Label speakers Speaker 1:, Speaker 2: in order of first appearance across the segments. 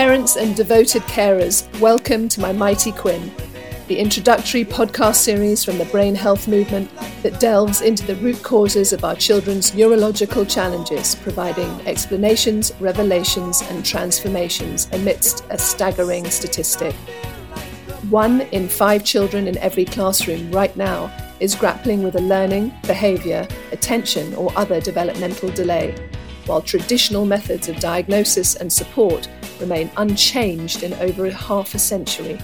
Speaker 1: Parents and devoted carers, welcome to My Mighty Quinn, the introductory podcast series from the Brain Health Movement that delves into the root causes of our children's neurological challenges, providing explanations, revelations, and transformations amidst a staggering statistic. One in five children in every classroom right now is grappling with a learning, behaviour, attention, or other developmental delay, while traditional methods of diagnosis and support remain unchanged in over half a century.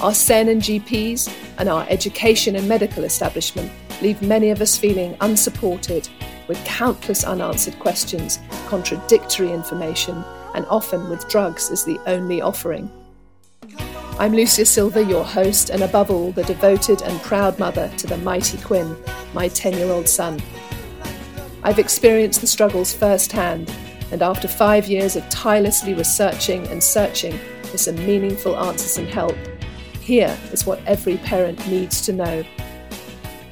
Speaker 1: Our SEN and GPs and our education and medical establishment leave many of us feeling unsupported, with countless unanswered questions, contradictory information, and often with drugs as the only offering. I'm Lucia Silver, your host, and above all, the devoted and proud mother to the mighty Quinn, my 10 year old son. I've experienced the struggles firsthand, and after five years of tirelessly researching and searching for some meaningful answers and help, here is what every parent needs to know.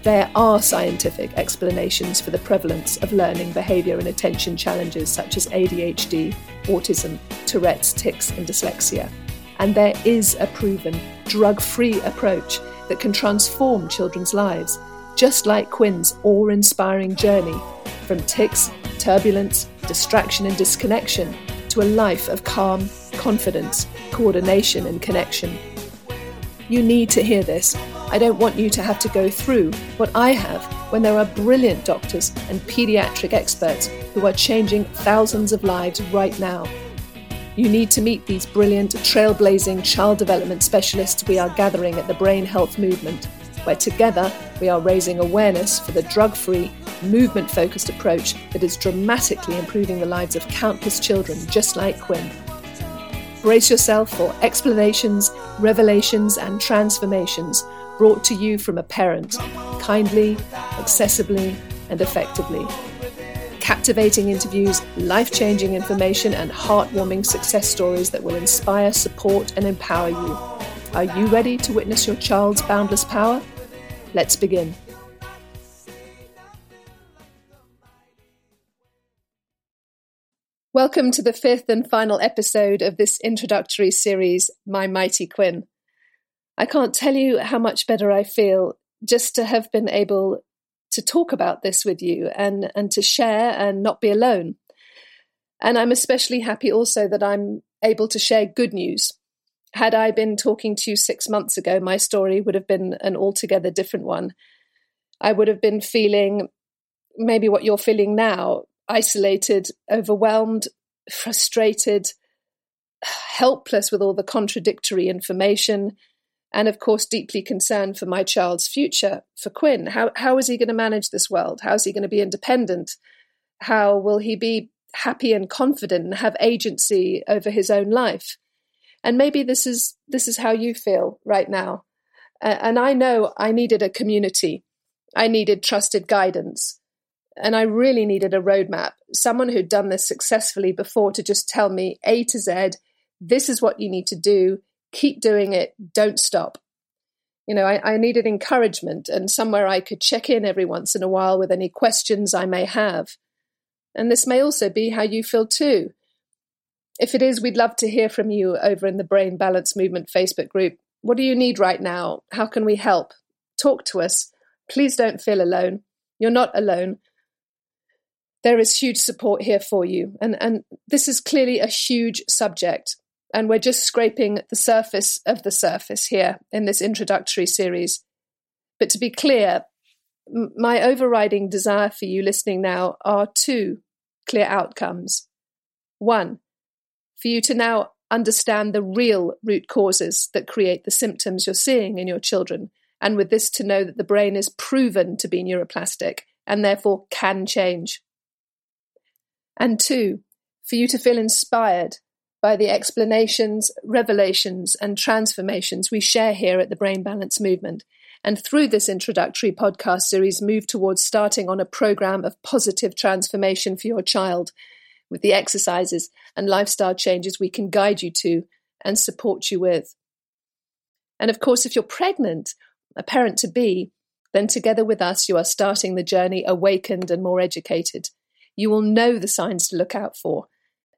Speaker 1: There are scientific explanations for the prevalence of learning behaviour and attention challenges such as ADHD, autism, Tourette's, tics, and dyslexia. And there is a proven, drug free approach that can transform children's lives, just like Quinn's awe inspiring journey from ticks, turbulence, distraction, and disconnection to a life of calm, confidence, coordination, and connection. You need to hear this. I don't want you to have to go through what I have when there are brilliant doctors and pediatric experts who are changing thousands of lives right now. You need to meet these brilliant, trailblazing child development specialists we are gathering at the Brain Health Movement, where together we are raising awareness for the drug free, movement focused approach that is dramatically improving the lives of countless children just like Quinn. Brace yourself for explanations, revelations, and transformations brought to you from a parent, kindly, accessibly, and effectively. Captivating interviews, life changing information, and heartwarming success stories that will inspire, support, and empower you. Are you ready to witness your child's boundless power? Let's begin. Welcome to the fifth and final episode of this introductory series, My Mighty Quinn. I can't tell you how much better I feel just to have been able to talk about this with you and, and to share and not be alone. And I'm especially happy also that I'm able to share good news. Had I been talking to you six months ago, my story would have been an altogether different one. I would have been feeling maybe what you're feeling now isolated, overwhelmed, frustrated, helpless with all the contradictory information, and of course, deeply concerned for my child's future, for Quinn. How, how is he going to manage this world? How is he going to be independent? How will he be happy and confident and have agency over his own life? And maybe this is this is how you feel right now. Uh, and I know I needed a community. I needed trusted guidance. And I really needed a roadmap, someone who'd done this successfully before to just tell me A to Z, this is what you need to do, keep doing it, don't stop. You know, I, I needed encouragement and somewhere I could check in every once in a while with any questions I may have. And this may also be how you feel too. If it is, we'd love to hear from you over in the Brain Balance Movement Facebook group. What do you need right now? How can we help? Talk to us. Please don't feel alone. You're not alone there is huge support here for you. And, and this is clearly a huge subject. And we're just scraping the surface of the surface here in this introductory series. But to be clear, my overriding desire for you listening now are two clear outcomes. One, for you to now understand the real root causes that create the symptoms you're seeing in your children. And with this, to know that the brain is proven to be neuroplastic and therefore can change. And two, for you to feel inspired by the explanations, revelations, and transformations we share here at the Brain Balance Movement. And through this introductory podcast series, move towards starting on a program of positive transformation for your child with the exercises and lifestyle changes we can guide you to and support you with. And of course, if you're pregnant, a parent to be, then together with us, you are starting the journey awakened and more educated you will know the signs to look out for.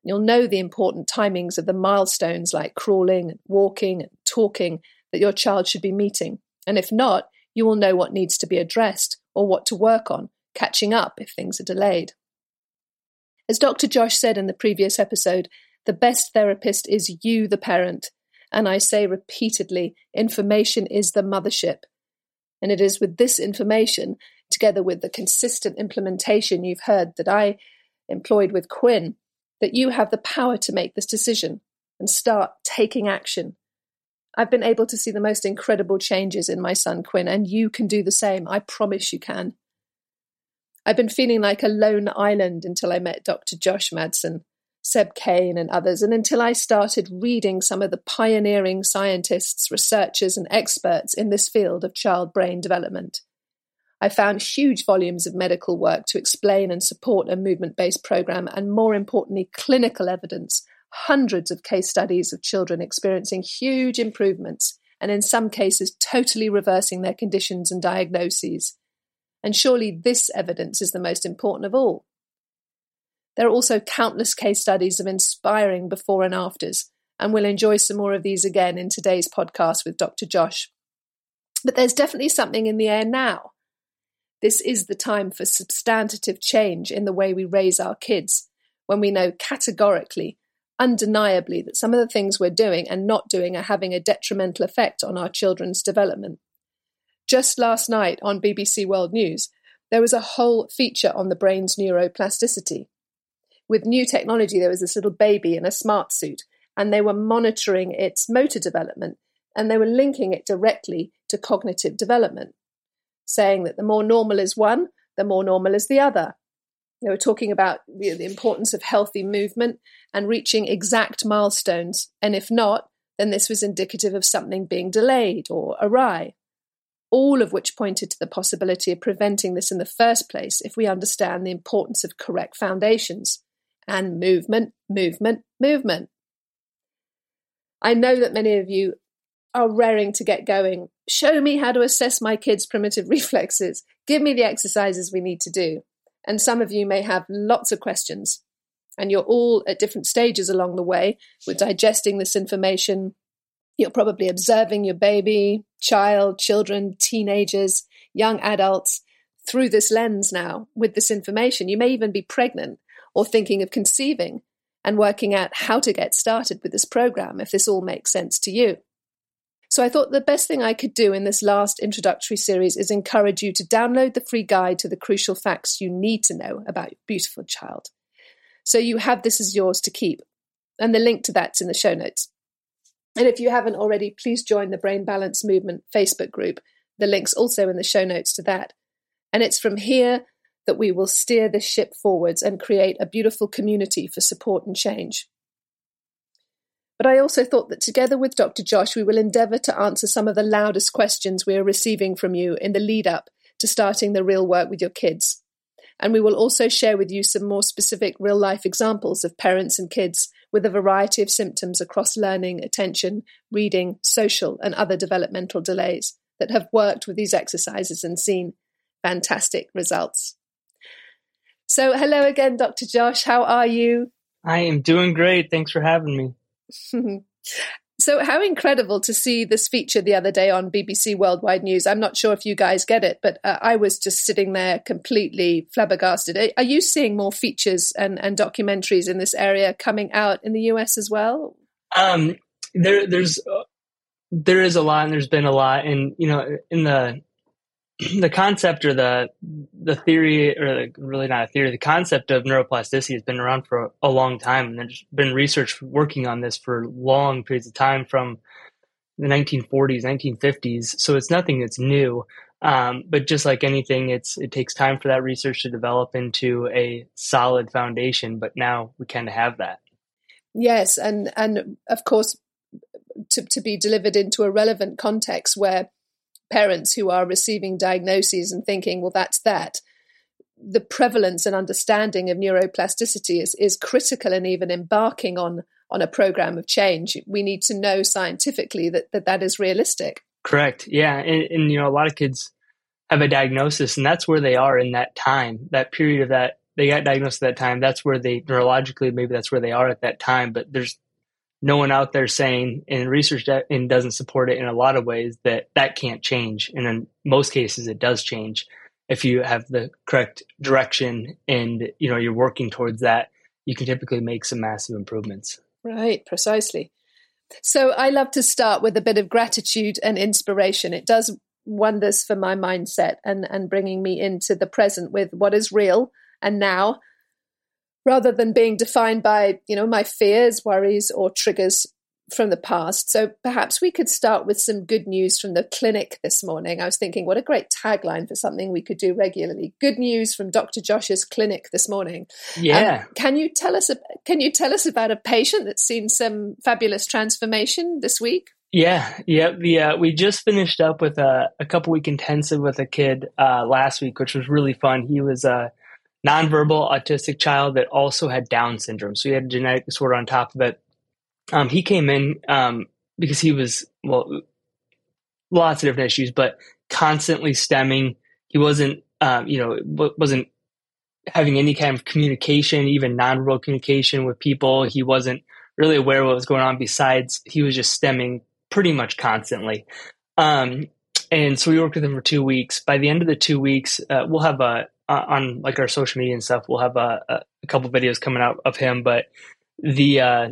Speaker 1: You'll know the important timings of the milestones like crawling, walking, and talking that your child should be meeting. And if not, you will know what needs to be addressed or what to work on, catching up if things are delayed. As Dr. Josh said in the previous episode, the best therapist is you, the parent. And I say repeatedly, information is the mothership. And it is with this information, together with the consistent implementation you've heard that I employed with Quinn, that you have the power to make this decision and start taking action. I've been able to see the most incredible changes in my son Quinn, and you can do the same. I promise you can. I've been feeling like a lone island until I met Dr. Josh Madsen, Seb Kane, and others, and until I started reading some of the pioneering scientists, researchers, and experts in this field of child brain development. I found huge volumes of medical work to explain and support a movement based program, and more importantly, clinical evidence hundreds of case studies of children experiencing huge improvements and in some cases totally reversing their conditions and diagnoses. And surely this evidence is the most important of all. There are also countless case studies of inspiring before and afters, and we'll enjoy some more of these again in today's podcast with Dr. Josh. But there's definitely something in the air now. This is the time for substantive change in the way we raise our kids, when we know categorically undeniably that some of the things we're doing and not doing are having a detrimental effect on our children's development. Just last night on BBC World News, there was a whole feature on the brain's neuroplasticity. With new technology, there was this little baby in a smart suit, and they were monitoring its motor development and they were linking it directly to cognitive development, saying that the more normal is one, the more normal is the other. They were talking about the, the importance of healthy movement and reaching exact milestones. And if not, then this was indicative of something being delayed or awry. All of which pointed to the possibility of preventing this in the first place if we understand the importance of correct foundations and movement, movement, movement. I know that many of you are raring to get going. Show me how to assess my kids' primitive reflexes. Give me the exercises we need to do. And some of you may have lots of questions, and you're all at different stages along the way with digesting this information. You're probably observing your baby, child, children, teenagers, young adults through this lens now with this information. You may even be pregnant or thinking of conceiving and working out how to get started with this program if this all makes sense to you. So I thought the best thing I could do in this last introductory series is encourage you to download the free guide to the crucial facts you need to know about your beautiful child. So you have this as yours to keep. And the link to that's in the show notes. And if you haven't already, please join the Brain Balance Movement Facebook group. The link's also in the show notes to that. And it's from here that we will steer this ship forwards and create a beautiful community for support and change. But I also thought that together with Dr. Josh, we will endeavour to answer some of the loudest questions we are receiving from you in the lead up to starting the real work with your kids. And we will also share with you some more specific real life examples of parents and kids with a variety of symptoms across learning, attention, reading, social, and other developmental delays that have worked with these exercises and seen fantastic results. So, hello again, Dr. Josh. How are you?
Speaker 2: I am doing great. Thanks for having me.
Speaker 1: so, how incredible to see this feature the other day on BBC Worldwide News. I'm not sure if you guys get it, but uh, I was just sitting there completely flabbergasted. Are you seeing more features and, and documentaries in this area coming out in the US as well?
Speaker 2: Um, there, there's, uh, there is a lot, and there's been a lot, and you know, in the the concept or the the theory or really not a theory the concept of neuroplasticity has been around for a, long time and there's been research working on this for long periods of time from the 1940s 1950s so it's nothing that's new. Um, but just like anything it's it takes time for that research to develop into a solid foundation but now we kind of have that.
Speaker 1: Yes and and of course to, to be delivered into a relevant context where parents who are receiving diagnoses and thinking, well, that's that. The prevalence and understanding of neuroplasticity is, is critical in even embarking on, on a program of change. We need to know scientifically that that, that is realistic.
Speaker 2: Correct. Yeah. And, and, you know, a lot of kids have a diagnosis, and that's where they are in that time, that period of that they got diagnosed at that time, that's where they neurologically maybe that's where they are at that time. But there's no one out there saying, and research that and doesn't support it in a lot of ways that that can't change. And in most cases, it does change if you have the correct direction and you know you're working towards that. You can typically make some massive improvements.
Speaker 1: Right, precisely. So I love to start with a bit of gratitude and inspiration. It does wonders for my mindset and, and bringing me into the present with what is real and now rather than being defined by, you know, my fears, worries, or triggers from the past. So perhaps we could start with some good news from the clinic this morning. I was thinking, what a great tagline for something we could do regularly. Good news from Dr. Josh's clinic this morning.
Speaker 2: Yeah.
Speaker 1: Um, can you tell us? Can you tell us about a patient that's seen some fabulous transformation this week?
Speaker 2: Yeah, yeah. Uh, we just finished up with a, a couple week intensive with a kid uh, last week, which was really fun. He was a nonverbal autistic child that also had Down syndrome, so he had a genetic disorder on top of it um, he came in um, because he was well, lots of different issues, but constantly stimming. He wasn't, um, you know, wasn't having any kind of communication, even nonverbal communication with people. He wasn't really aware of what was going on. Besides, he was just stimming pretty much constantly. Um, and so we worked with him for two weeks. By the end of the two weeks, uh, we'll have a uh, on like our social media and stuff. We'll have a, a couple videos coming out of him, but the uh,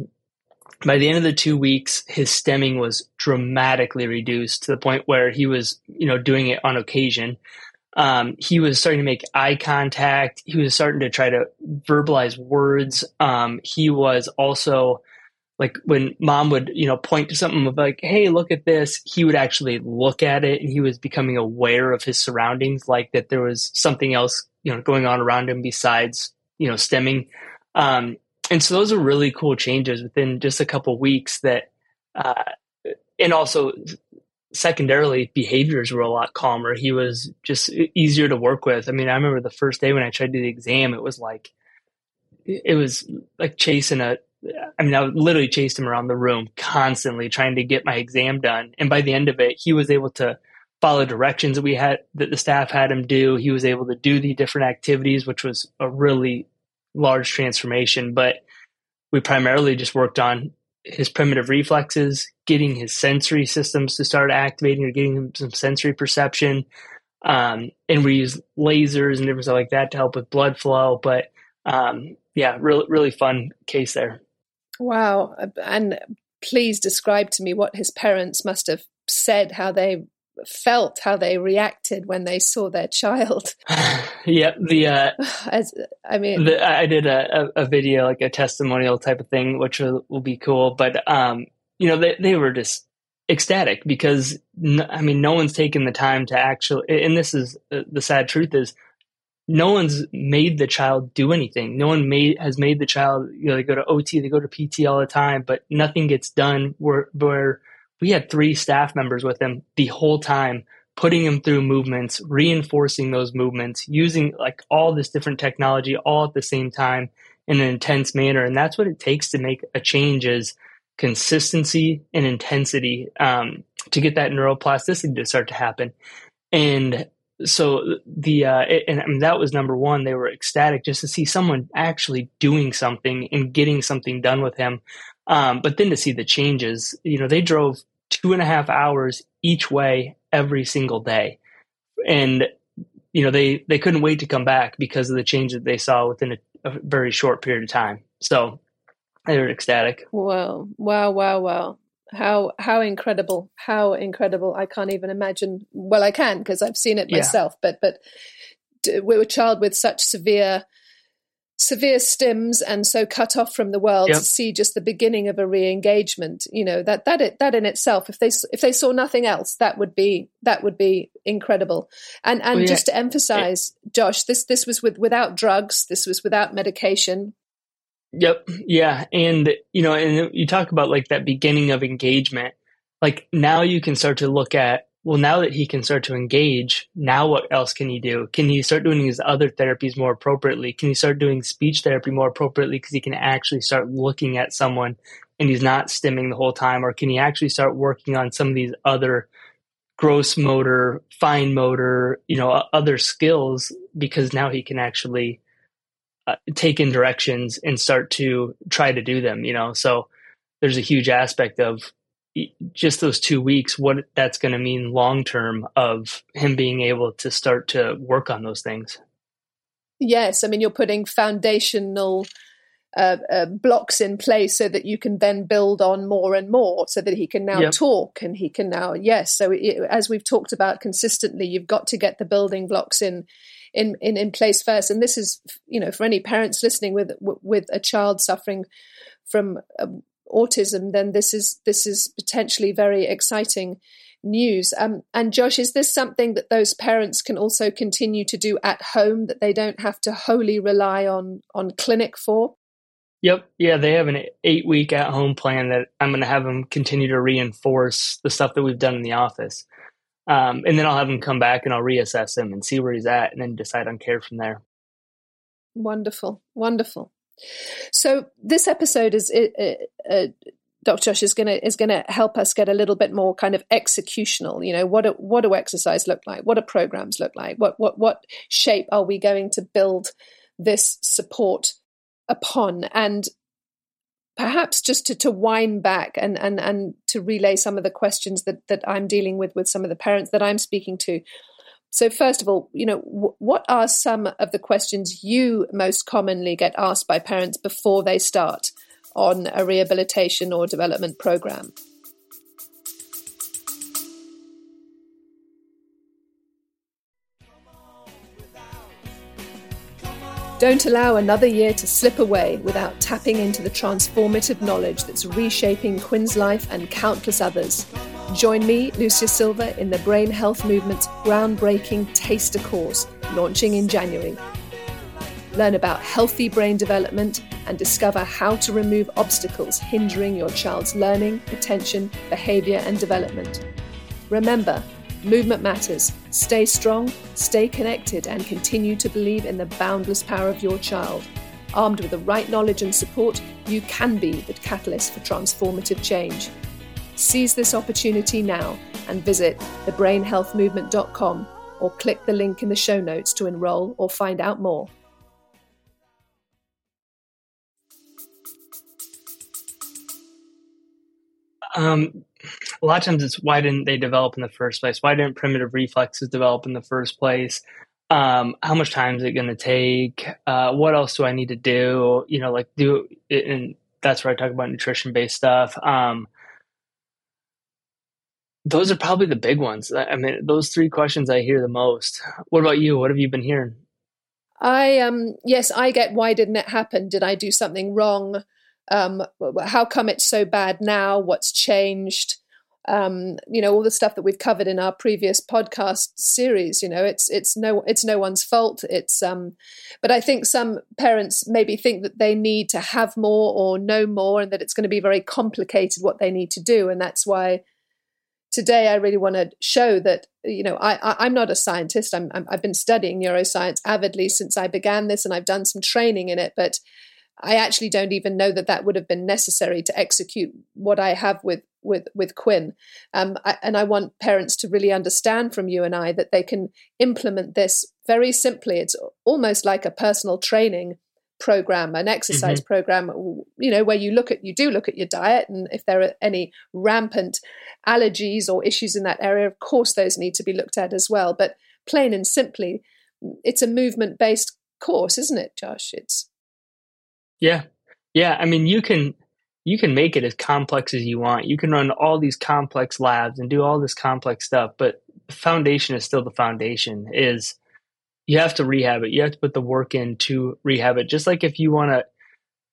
Speaker 2: by the end of the two weeks, his stimming was dramatically reduced to the point where he was, you know, doing it on occasion. Um, he was starting to make eye contact. He was starting to try to verbalize words. Um, he was also like when mom would, you know, point to something of like, Hey, look at this. He would actually look at it and he was becoming aware of his surroundings, like that there was something else, you know, going on around him besides, you know, stimming. Um, and so those are really cool changes within just a couple weeks that uh, and also secondarily behaviors were a lot calmer he was just easier to work with i mean i remember the first day when i tried to do the exam it was like it was like chasing a i mean i literally chased him around the room constantly trying to get my exam done and by the end of it he was able to follow directions that we had that the staff had him do he was able to do the different activities which was a really large transformation, but we primarily just worked on his primitive reflexes, getting his sensory systems to start activating or getting him some sensory perception. Um, and we use lasers and different stuff like that to help with blood flow. But um, yeah, really, really fun case there.
Speaker 1: Wow. And please describe to me what his parents must have said, how they felt how they reacted when they saw their child.
Speaker 2: yeah, the uh,
Speaker 1: as I mean,
Speaker 2: the, I did a, a, video like a testimonial type of thing, which will, will be cool. But um, you know, they they were just ecstatic because I mean, no one's taken the time to actually, and this is uh, the sad truth is. No one's made the child do anything. No one made has made the child. You know, they go to OT, they go to PT all the time, but nothing gets done. Where where we had three staff members with him the whole time putting him through movements reinforcing those movements using like all this different technology all at the same time in an intense manner and that's what it takes to make a change is consistency and intensity um, to get that neuroplasticity to start to happen and so the uh, and, and that was number one they were ecstatic just to see someone actually doing something and getting something done with him um, but then to see the changes, you know, they drove two and a half hours each way every single day. And, you know, they, they couldn't wait to come back because of the change that they saw within a, a very short period of time. So they were ecstatic.
Speaker 1: Wow. Wow. Wow. Wow. How, how incredible. How incredible. I can't even imagine. Well, I can because I've seen it myself, yeah. but, but we're a child with such severe severe stims and so cut off from the world yep. to see just the beginning of a re-engagement you know that that it, that in itself if they if they saw nothing else that would be that would be incredible and and well, yeah. just to emphasize Josh this this was with without drugs this was without medication
Speaker 2: yep yeah and you know and you talk about like that beginning of engagement like now you can start to look at well, now that he can start to engage, now what else can he do? Can he start doing his other therapies more appropriately? Can he start doing speech therapy more appropriately because he can actually start looking at someone and he's not stimming the whole time? Or can he actually start working on some of these other gross motor, fine motor, you know, other skills because now he can actually uh, take in directions and start to try to do them. You know, so there's a huge aspect of just those two weeks, what that's going to mean long term of him being able to start to work on those things.
Speaker 1: Yes, I mean you're putting foundational uh, uh, blocks in place so that you can then build on more and more, so that he can now yep. talk and he can now yes. So it, as we've talked about consistently, you've got to get the building blocks in. In, in, in place first, and this is, you know, for any parents listening with with a child suffering from um, autism, then this is this is potentially very exciting news. Um, and Josh, is this something that those parents can also continue to do at home that they don't have to wholly rely on on clinic for?
Speaker 2: Yep. Yeah, they have an eight week at home plan that I'm going to have them continue to reinforce the stuff that we've done in the office. Um, and then I'll have him come back and I'll reassess him and see where he's at and then decide on care from there.
Speaker 1: Wonderful. Wonderful. So this episode is uh, uh, Dr. Josh is going to is going to help us get a little bit more kind of executional. You know, what do, what do exercise look like? What do programs look like? What what what shape are we going to build this support upon and perhaps just to, to wind back and, and, and to relay some of the questions that, that I'm dealing with with some of the parents that I'm speaking to. So, first of all, you know, w- what are some of the questions you most commonly get asked by parents before they start on a rehabilitation or development program? Don't allow another year to slip away without tapping into the transformative knowledge that's reshaping Quinn's life and countless others. Join me, Lucia Silver, in the Brain Health Movement's groundbreaking Taster course, launching in January. Learn about healthy brain development and discover how to remove obstacles hindering your child's learning, attention, behavior, and development. Remember, Movement matters. Stay strong, stay connected, and continue to believe in the boundless power of your child. Armed with the right knowledge and support, you can be the catalyst for transformative change. Seize this opportunity now and visit thebrainhealthmovement.com or click the link in the show notes to enroll or find out more.
Speaker 2: Um, a lot of times it's why didn't they develop in the first place? Why didn't primitive reflexes develop in the first place? Um, how much time is it going to take? Uh, what else do I need to do? You know, like do and that's where I talk about nutrition based stuff. Um, those are probably the big ones. I mean, those three questions I hear the most. What about you? What have you been hearing?
Speaker 1: I um yes, I get why didn't it happen? Did I do something wrong? Um, how come it's so bad now? What's changed? Um, you know all the stuff that we've covered in our previous podcast series. You know, it's it's no it's no one's fault. It's um, but I think some parents maybe think that they need to have more or know more, and that it's going to be very complicated what they need to do, and that's why today I really want to show that you know I, am not a scientist. I'm, i have been studying neuroscience avidly since I began this, and I've done some training in it, but I actually don't even know that that would have been necessary to execute what I have with with with Quinn. Um, I, and I want parents to really understand from you and I that they can implement this very simply. It's almost like a personal training program, an exercise mm-hmm. program. You know, where you look at you do look at your diet, and if there are any rampant allergies or issues in that area, of course those need to be looked at as well. But plain and simply, it's a movement based course, isn't it, Josh? It's
Speaker 2: yeah. Yeah. I mean, you can you can make it as complex as you want. You can run all these complex labs and do all this complex stuff, but the foundation is still the foundation is you have to rehab it. You have to put the work in to rehab it. Just like if you want to,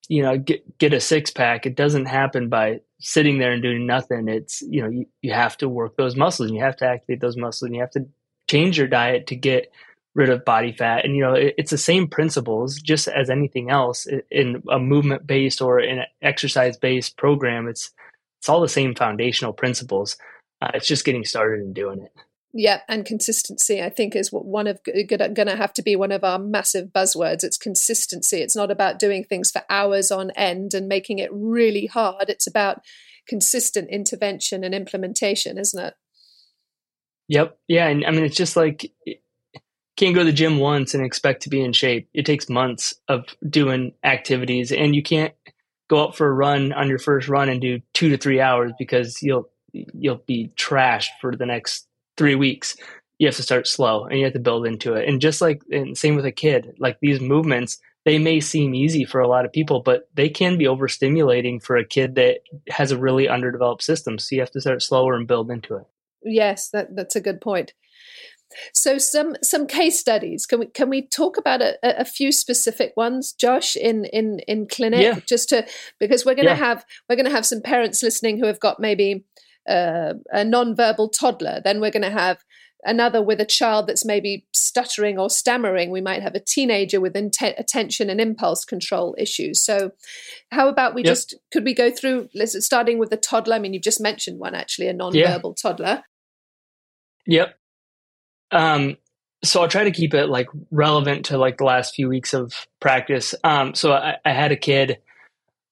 Speaker 2: you know, get get a six pack, it doesn't happen by sitting there and doing nothing. It's you know, you, you have to work those muscles and you have to activate those muscles and you have to change your diet to get rid of body fat. And, you know, it, it's the same principles just as anything else in a movement based or in an exercise based program. It's, it's all the same foundational principles. Uh, it's just getting started and doing it.
Speaker 1: Yeah, and consistency, I think, is what one of going to have to be one of our massive buzzwords. It's consistency. It's not about doing things for hours on end and making it really hard. It's about consistent intervention and implementation, isn't it?
Speaker 2: Yep. Yeah, and I mean, it's just like can't go to the gym once and expect to be in shape. It takes months of doing activities, and you can't go out for a run on your first run and do two to three hours because you'll you'll be trashed for the next three weeks. You have to start slow and you have to build into it. And just like and same with a kid, like these movements, they may seem easy for a lot of people, but they can be overstimulating for a kid that has a really underdeveloped system. So you have to start slower and build into it.
Speaker 1: Yes, that, that's a good point. So some some case studies. Can we can we talk about a, a few specific ones, Josh, in in in clinic, yeah. just to because we're going to yeah. have we're going to have some parents listening who have got maybe uh, a non-verbal toddler. Then we're going to have another with a child that's maybe stuttering or stammering. We might have a teenager with attention and impulse control issues. So, how about we yep. just could we go through starting with the toddler? I mean, you've just mentioned one actually, a non-verbal yeah. toddler.
Speaker 2: Yep. Um, so I'll try to keep it like relevant to like the last few weeks of practice. Um, so I, I, had a kid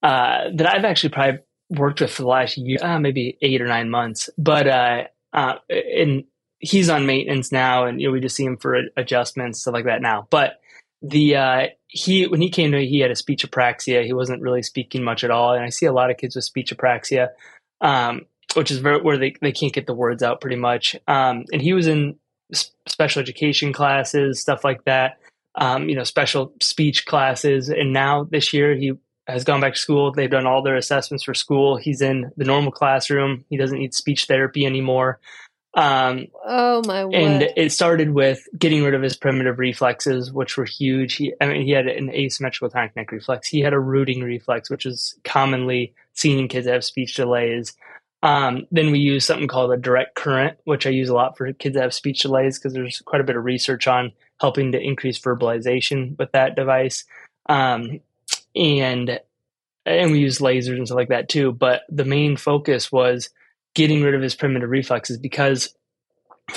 Speaker 2: uh, that I've actually probably worked with for the last year, uh, maybe eight or nine months, but uh, uh, and he's on maintenance now, and you know we just see him for adjustments stuff like that now. But the uh, he when he came to me, he had a speech apraxia. He wasn't really speaking much at all, and I see a lot of kids with speech apraxia. Um, which is where they, they can't get the words out pretty much. Um, and he was in special education classes, stuff like that. Um, you know, special speech classes. And now this year he has gone back to school. They've done all their assessments for school. He's in the normal classroom. He doesn't need speech therapy anymore.
Speaker 1: Um, oh my word.
Speaker 2: And it started with getting rid of his primitive reflexes, which were huge. He, I mean, he had an asymmetrical tonic neck reflex. He had a rooting reflex, which is commonly seen in kids that have speech delays. Um, then we use something called a direct current, which I use a lot for kids that have speech delays because there's quite a bit of research on helping to increase verbalization with that device. Um, and and we use lasers and stuff like that too. But the main focus was getting rid of his primitive reflexes because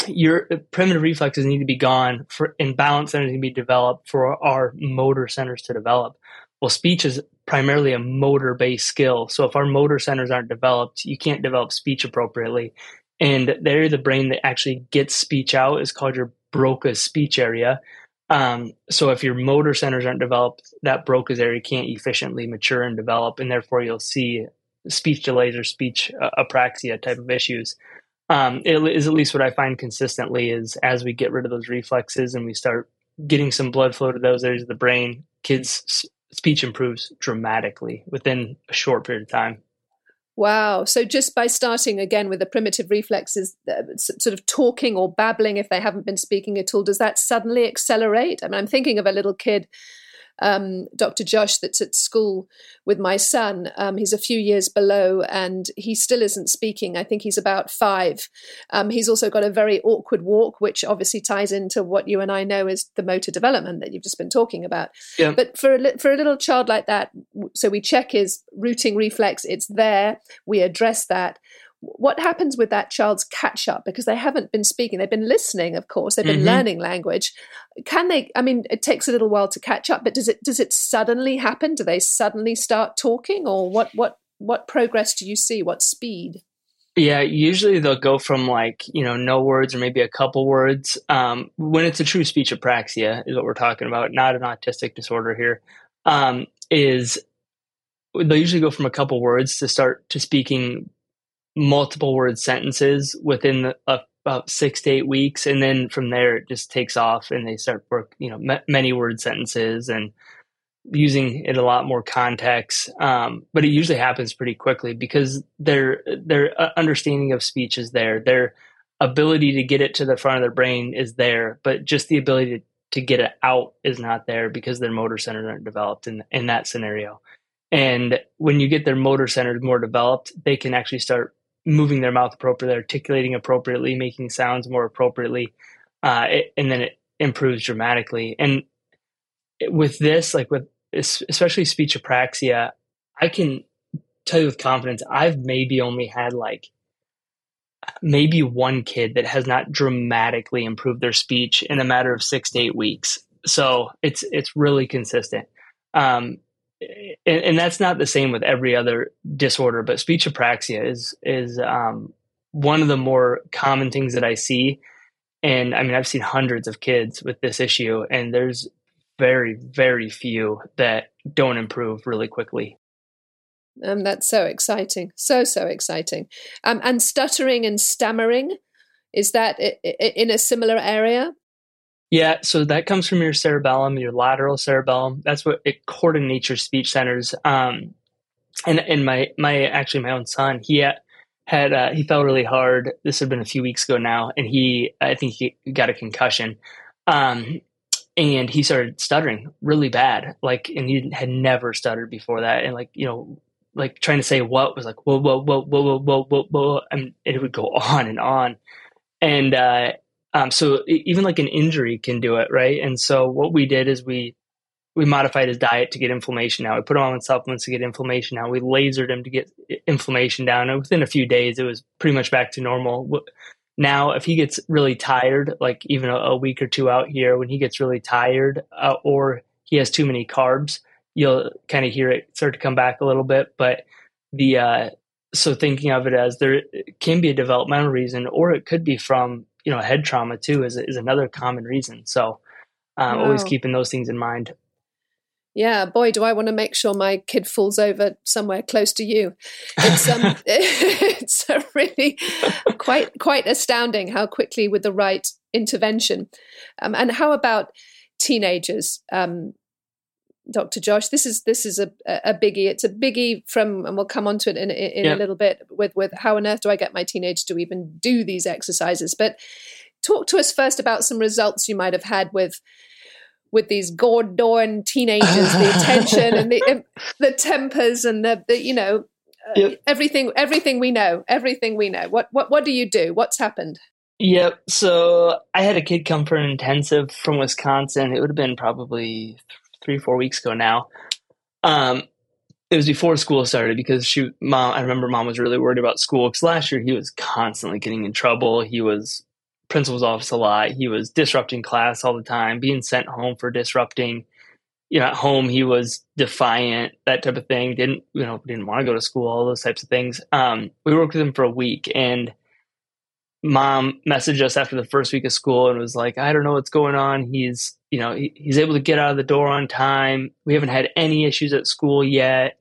Speaker 2: your primitive reflexes need to be gone for and balance centers need to be developed for our motor centers to develop. Well, speech is primarily a motor based skill. So if our motor centers aren't developed, you can't develop speech appropriately. And there, the brain that actually gets speech out is called your Broca's speech area. Um, so if your motor centers aren't developed, that Broca's area can't efficiently mature and develop, and therefore you'll see speech delays or speech uh, apraxia type of issues. Um, it is at least what I find consistently is as we get rid of those reflexes and we start getting some blood flow to those areas of the brain, kids speech improves dramatically within a short period of time.
Speaker 1: Wow. So just by starting again with the primitive reflexes, uh, sort of talking or babbling if they haven't been speaking at all, does that suddenly accelerate? I mean, I'm thinking of a little kid um, Dr. Josh that's at school with my son. Um, he's a few years below and he still isn't speaking. I think he's about five. Um, he's also got a very awkward walk, which obviously ties into what you and I know is the motor development that you've just been talking about. Yeah. But for a, for a little child like that, so we check his rooting reflex, it's there, we address that what happens with that child's catch up because they haven't been speaking. They've been listening of course. They've been mm-hmm. learning language. Can they i mean it takes a little while to catch up but does it does it suddenly happen? Do they suddenly start talking? Or what what what progress do you see? What speed?
Speaker 2: Yeah usually they'll go from like you know no words or maybe a couple words. Um, when it's a true speech apraxia is what we're talking about not an autistic disorder here um, is they'll usually go from a couple words to start to speaking multiple word sentences within uh, about six to eight weeks, and then from there it just takes off, and they start work, you know, many word sentences and using it a lot more context. Um, but it usually happens pretty quickly because their their uh, understanding of speech is there, their ability to get it to the front of their brain is there, but just the ability to, to get it out is not there because their motor centers aren't developed in in that scenario. And when you get their motor centers more developed, they can actually start moving their mouth appropriately, articulating appropriately, making sounds more appropriately, uh, it, and then it improves dramatically. And with this, like with especially speech apraxia, I can tell you with confidence, I've maybe only had like maybe one kid that has not dramatically improved their speech in a matter of six to eight weeks. So it's it's really consistent. Um, and, and, that's not the same with every other disorder, but speech apraxia is is um, one of the more common things that I see. And I mean, I've seen hundreds of kids with this issue, and there's very, very few that don't improve really quickly.
Speaker 1: Um, that's so exciting. So, so exciting. Um, and stuttering and stammering, is that in a similar area?
Speaker 2: Yeah, so that comes from your cerebellum, your lateral cerebellum. That's what it coordinates your speech centers. Um, and and my my actually my own son, he had, had uh, he fell really hard. This had been a few weeks ago now, and he I think he got a concussion. Um, and he started stuttering really bad, like, and he had never stuttered before that, and like you know, like trying to say what was like whoa whoa whoa whoa whoa whoa whoa, whoa and it would go on and on, and uh, um, so even like an injury can do it right? And so what we did is we we modified his diet to get inflammation down we put him on supplements to get inflammation down we lasered him to get inflammation down and within a few days it was pretty much back to normal. Now if he gets really tired like even a, a week or two out here when he gets really tired uh, or he has too many carbs you'll kind of hear it start to come back a little bit. But the uh, so thinking of it as there can be a developmental reason, or it could be from you know head trauma too, is is another common reason. So um, wow. always keeping those things in mind.
Speaker 1: Yeah, boy, do I want to make sure my kid falls over somewhere close to you. It's um, it's really quite quite astounding how quickly with the right intervention. Um, and how about teenagers? Um, Dr. Josh. This is this is a, a biggie. It's a biggie from, and we'll come on to it in, in yeah. a little bit with with how on earth do I get my teenage to even do these exercises? But talk to us first about some results you might have had with with these Gordon teenagers, the attention and the the tempers and the, the you know uh, yep. everything everything we know everything we know. What what what do you do? What's happened?
Speaker 2: Yep. So I had a kid come for an intensive from Wisconsin. It would have been probably three four weeks ago now. Um, it was before school started because she mom I remember mom was really worried about school because last year he was constantly getting in trouble. He was principal's office a lot. He was disrupting class all the time, being sent home for disrupting. You know, at home he was defiant, that type of thing. Didn't you know? Didn't want to go to school, all those types of things. Um, we worked with him for a week, and mom messaged us after the first week of school and was like, I don't know what's going on. He's, you know, he, he's able to get out of the door on time. We haven't had any issues at school yet.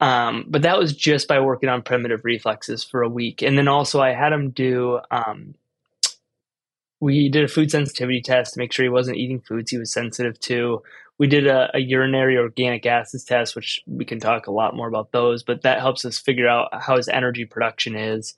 Speaker 2: Um, but that was just by working on primitive reflexes for a week. And then also I had him do, um, we did a food sensitivity test to make sure he wasn't eating foods he was sensitive to. We did a, a urinary organic acids test, which we can talk a lot more about those, but that helps us figure out how his energy production is.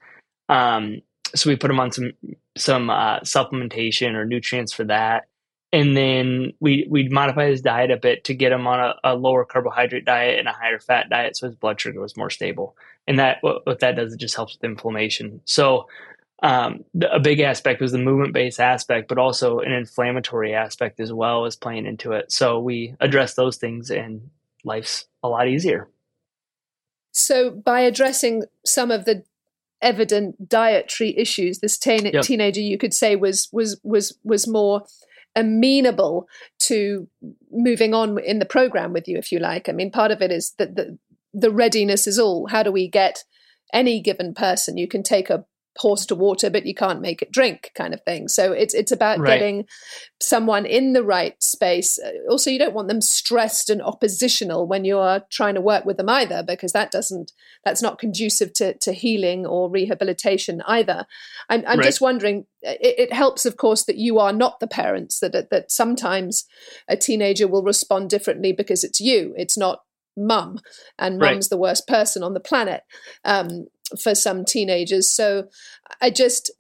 Speaker 2: Um, so we put him on some some uh, supplementation or nutrients for that. And then we we'd modify his diet a bit to get him on a, a, lower carbohydrate diet and a higher fat diet so his blood sugar was more stable. And that what, what that does it just helps with inflammation. So um, the, a big aspect was the movement based aspect but also an inflammatory aspect as well as playing into it. So we address those things and life's a lot easier.
Speaker 1: So by addressing some of the evident dietary issues. This teen- yep. teenager, you could say, was was was was more amenable to moving on in the program with you, if you like. I mean, part of it is that the the readiness is all. How do we get any given person? You can take a horse to water, but you can't make it drink, kind of thing. So it's it's about right. getting someone in the right space. Uh, also, you don't want them stressed and oppositional when you are trying to work with them either, because that doesn't that's not conducive to to healing or rehabilitation either. I'm, I'm right. just wondering. It, it, helps, of course, that you are not the parents. That that sometimes a teenager will respond differently because it's you. It's not mum and mum's the worst person on the planet um, for some teenagers. So I just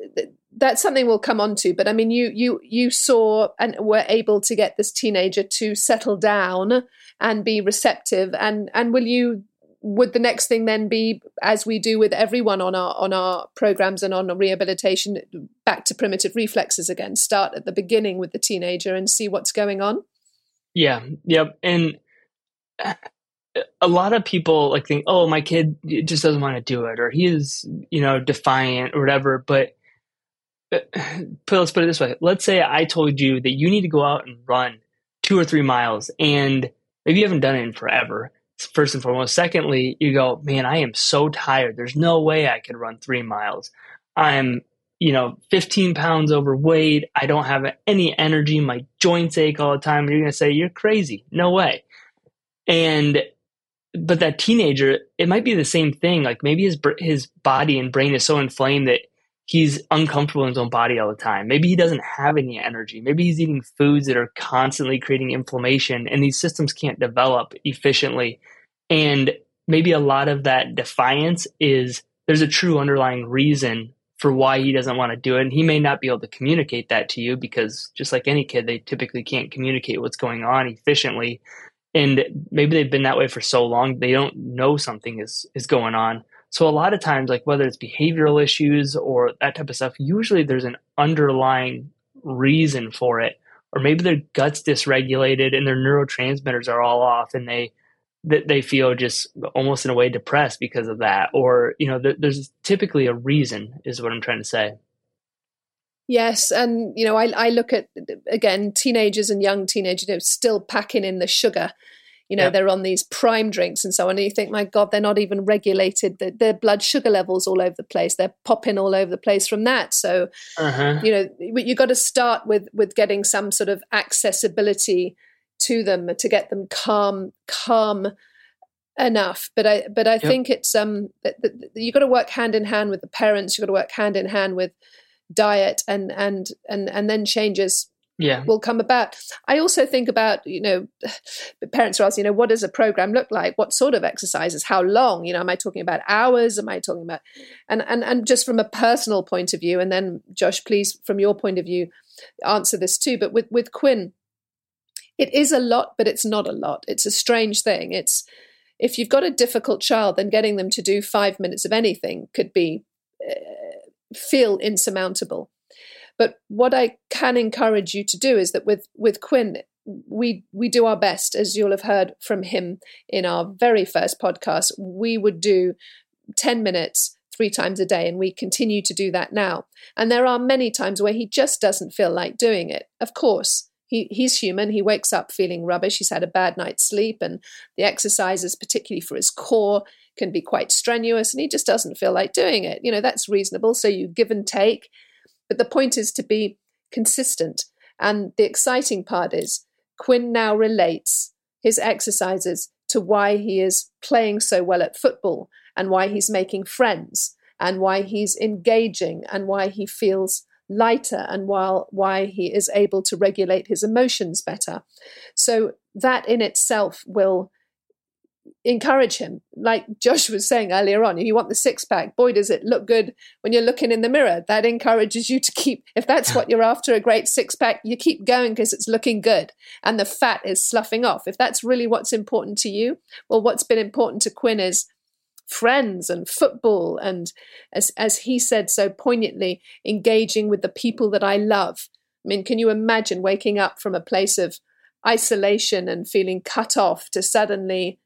Speaker 1: that's something we'll come on to. But I mean, you you you saw and were able to get this teenager to settle down and be receptive. And and will you? Would the next thing then be, as we do with everyone on our on our programs and on rehabilitation, back to primitive reflexes again? Start at the beginning with the teenager and see what's going on.
Speaker 2: Yeah. Yep. And a lot of people like think, oh, my kid just doesn't want to do it, or he is, you know, defiant or whatever. But, uh, but let's put it this way: let's say I told you that you need to go out and run two or three miles, and maybe you haven't done it in forever. First and foremost. Secondly, you go, man, I am so tired. There's no way I could run three miles. I'm you know, 15 pounds overweight. I don't have any energy. My joints ache all the time. You're going to say, you're crazy. No way. And, but that teenager, it might be the same thing. Like maybe his, his body and brain is so inflamed that he's uncomfortable in his own body all the time. Maybe he doesn't have any energy. Maybe he's eating foods that are constantly creating inflammation and these systems can't develop efficiently. And maybe a lot of that defiance is there's a true underlying reason for why he doesn't want to do it. And he may not be able to communicate that to you because just like any kid, they typically can't communicate what's going on efficiently. And maybe they've been that way for so long, they don't know something is, is going on. So a lot of times, like whether it's behavioral issues or that type of stuff, usually there's an underlying reason for it. Or maybe their gut's dysregulated and their neurotransmitters are all off and they that they feel just almost in a way depressed because of that or you know th- there's typically a reason is what i'm trying to say
Speaker 1: yes and you know i, I look at again teenagers and young teenagers you know, still packing in the sugar you know yeah. they're on these prime drinks and so on and you think my god they're not even regulated the, their blood sugar levels all over the place they're popping all over the place from that so uh-huh. you know you got to start with with getting some sort of accessibility to them to get them calm calm enough but i but i yep. think it's um you got to work hand in hand with the parents you got to work hand in hand with diet and and and and then changes
Speaker 2: yeah.
Speaker 1: will come about. I also think about you know parents are asking you know what does a program look like? What sort of exercises? How long? You know am i talking about hours? Am i talking about and and and just from a personal point of view and then josh please from your point of view answer this too. But with with quinn it is a lot, but it's not a lot. It's a strange thing. It's if you've got a difficult child, then getting them to do five minutes of anything could be uh, feel insurmountable. But what I can encourage you to do is that with with Quinn, we we do our best, as you'll have heard from him in our very first podcast. We would do ten minutes three times a day, and we continue to do that now. And there are many times where he just doesn't feel like doing it. Of course, he, he's human. He wakes up feeling rubbish. He's had a bad night's sleep, and the exercises, particularly for his core, can be quite strenuous, and he just doesn't feel like doing it. You know, that's reasonable. So you give and take. But the point is to be consistent. And the exciting part is Quinn now relates his exercises to why he is playing so well at football and why he's making friends and why he's engaging and why he feels lighter and while why he is able to regulate his emotions better. So that in itself will encourage him. Like Josh was saying earlier on, if you want the six pack, boy, does it look good when you're looking in the mirror. That encourages you to keep, if that's what you're after, a great six pack, you keep going because it's looking good and the fat is sloughing off. If that's really what's important to you, well, what's been important to Quinn is friends and football and as as he said so poignantly engaging with the people that I love. I mean, can you imagine waking up from a place of isolation and feeling cut off to suddenly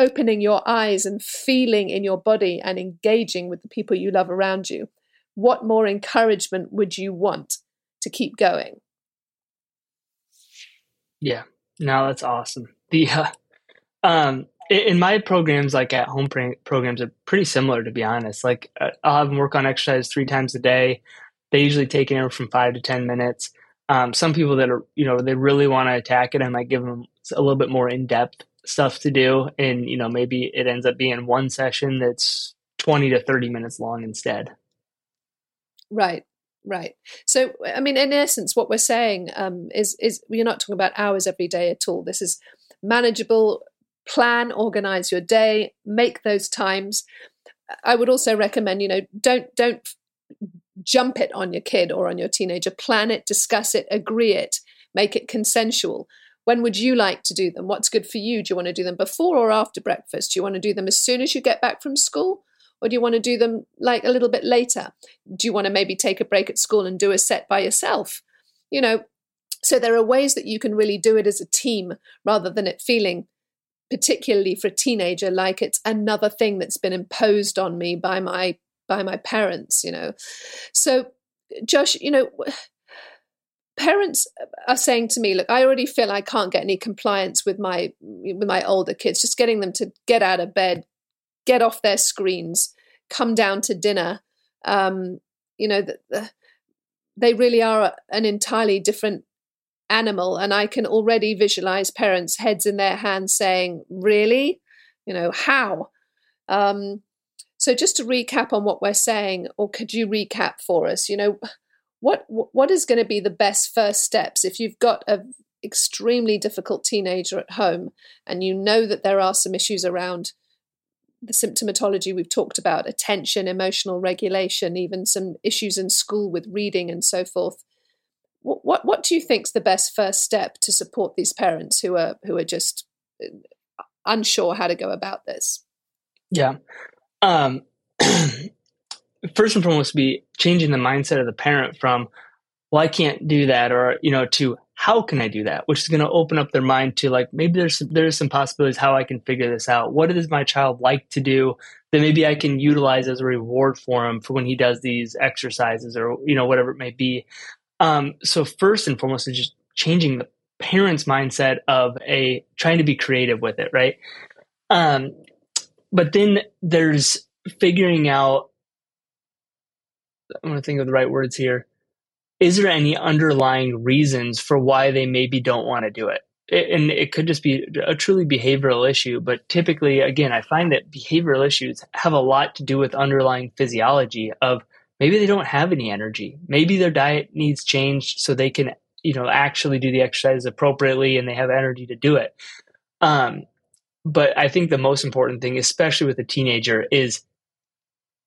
Speaker 1: opening your eyes and feeling in your body and engaging with the people you love around you? What more encouragement would you want to keep going?
Speaker 2: Yeah, no, that's awesome. The uh, um, in my programs, like at home programs, are pretty similar to be honest. Like uh, I'll have them work on exercise three times a day. They usually take anywhere from five to ten minutes. Um, some people that are, you know, they really want to attack it, I might give them a little bit more in depth stuff to do, and you know, maybe it ends up being one session that's twenty to thirty minutes long instead.
Speaker 1: Right, right. So, I mean, in essence, what we're saying um, is is we're not talking about hours every day at all. This is manageable plan, organize your day, make those times. I would also recommend, you know, don't don't jump it on your kid or on your teenager. Plan it, discuss it, agree it, make it consensual. When would you like to do them? What's good for you? Do you want to do them before or after breakfast? Do you want to do them as soon as you get back from school? Or do you want to do them like a little bit later? Do you want to maybe take a break at school and do a set by yourself? You know, so there are ways that you can really do it as a team rather than it feeling particularly for a teenager like it's another thing that's been imposed on me by my by my parents you know so josh you know parents are saying to me look i already feel i can't get any compliance with my with my older kids. Just getting them to get out of bed get off their screens come down to dinner. Um, you know that they really are an entirely different animal and i can already visualize parents heads in their hands saying really? You know how? Um, so just to recap on what we're saying or could you recap for us? You know what what is going to be the best first steps if you've got a extremely difficult teenager at home and you know that there are some issues around the symptomatology we've talked about attention emotional regulation even some issues in school with reading and so forth what what, what do you think is the best first step to support these parents who are who are just uh, unsure how to go about this?
Speaker 2: Yeah. Um first and foremost be changing the mindset of the parent from well i can't do that or you know to how can I do that? Which is going to open up their mind to like maybe there's there's some possibilities how I can figure this out. What does my child like to do that maybe I can utilize as a reward for him for when he does these exercises or you know whatever it may be. Um, so first and foremost is just changing the parent's mindset of a trying to be creative with it, right? Um, but then there's figuring out. I'm to think of the right words here. Is there any underlying reasons for why they maybe don't want to do it? and it could just be a truly behavioral issue but typically again i find that behavioral issues have a lot to do with underlying physiology of maybe they don't have any energy. Maybe their diet needs changed so they can you know actually do the exercise appropriately and they have energy to do it. Um, but i think the most important thing especially with a teenager is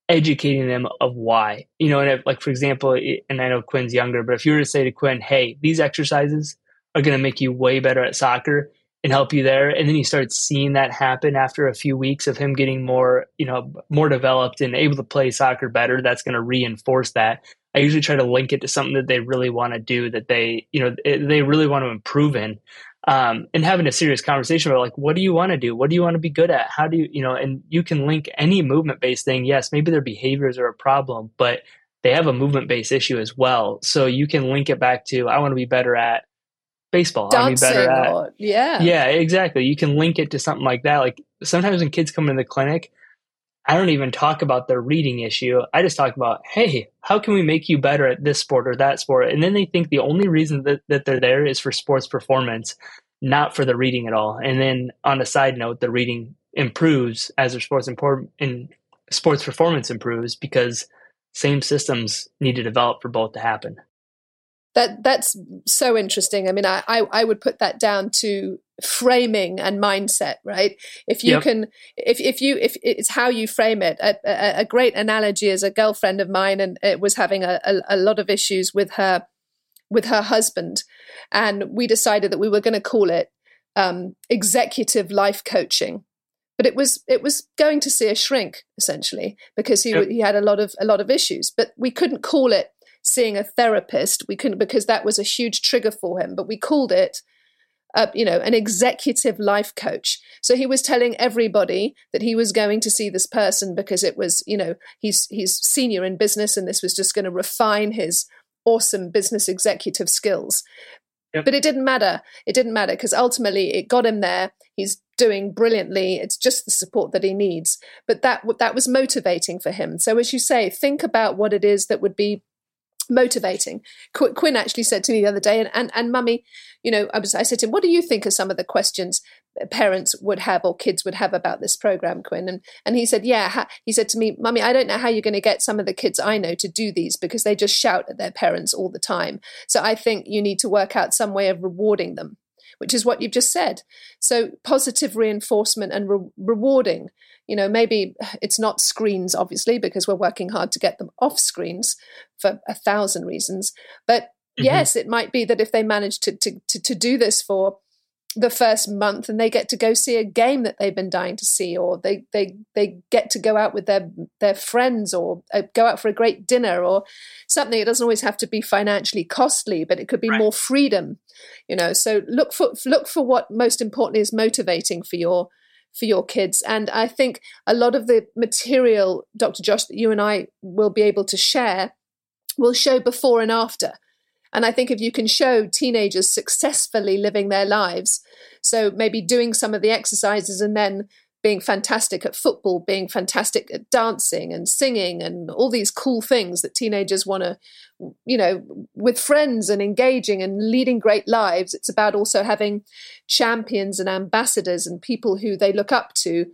Speaker 2: educating them of why. You know, and if, like for example, and I know Quinn's younger, but if you were to say to Quinn, "Hey, these exercises are going to make you way better at soccer," and help you there, and then you start seeing that happen after a few weeks of him getting more, you know, more developed and able to play soccer better, that's going to reinforce that. I usually try to link it to something that they really want to do, that they, you know, eh, they really want to improve in um, and having a serious conversation about like what do you want to do? What do you want to be good at? How do you you know and you can link any movement based thing. Yes maybe their behaviors are a problem but they have a movement based issue as well. So you can link it back to i want to be better at baseball.
Speaker 1: Dancing
Speaker 2: i want to be better at
Speaker 1: or, yeah.
Speaker 2: Yeah exactly. You can link it to something like that. Like sometimes when kids come into the clinic I don't even talk about their reading issue. I just talk about, hey, how can we make you better at this sport or that sport? And then they think the only reason that, that they're there is for sports performance, not for the reading at all. And then on a side note, the reading improves as their sports in sports performance improves because same systems need to develop for both to happen.
Speaker 1: That that's so interesting. I mean, I, I, I would put that down to framing and mindset, right? If you yep. can, if if you if it's how you frame it. A, a, a, great analogy is a girlfriend of mine, and it was having a, a, a lot of issues with her with her husband, and we decided that we were going to call it um, executive life coaching but it was it was going to see a shrink essentially because he yep. he had a lot of a lot of issues but we couldn't call it seeing a therapist. We couldn't because that was a huge trigger for him, but we called it uh, you know, an executive life coach. So he was telling everybody that he was going to see this person because it was, you know, he's he's senior in business and this was just going to refine his awesome business executive skills. Yep. But it didn't matter. It didn't matter because ultimately it got him there. He's doing brilliantly. It's just the support that he needs. But that that was motivating for him. So as you say, think about what it is that would be motivating. Qu- Quinn actually said to me the other day, and, and, and mummy, you know, I, was, I said to him, what do you think are some of the questions parents would have or kids would have about this program, Quinn? And, and he said, yeah, he said to me, mummy, I don't know how you're going to get some of the kids I know to do these because they just shout at their parents all the time. So I think you need to work out some way of rewarding them which is what you've just said. So positive reinforcement and re- rewarding you know maybe it's not screens obviously because we're working hard to get them off screens for a thousand reasons but mm-hmm. yes it might be that if they manage to, to to to do this for the first month and they get to go see a game that they've been dying to see or they they they get to go out with their their friends or uh, go out for a great dinner or something it doesn't always have to be financially costly but it could be right. more freedom you know so look for look for what most importantly is motivating for your for your kids. And I think a lot of the material, Dr. Josh, that you and I will be able to share will show before and after. And I think if you can show teenagers successfully living their lives, so maybe doing some of the exercises and then being fantastic at football, being fantastic at dancing and singing and all these cool things that teenagers want to, you know, with friends and engaging and leading great lives. It's about also having champions and ambassadors and people who they look up to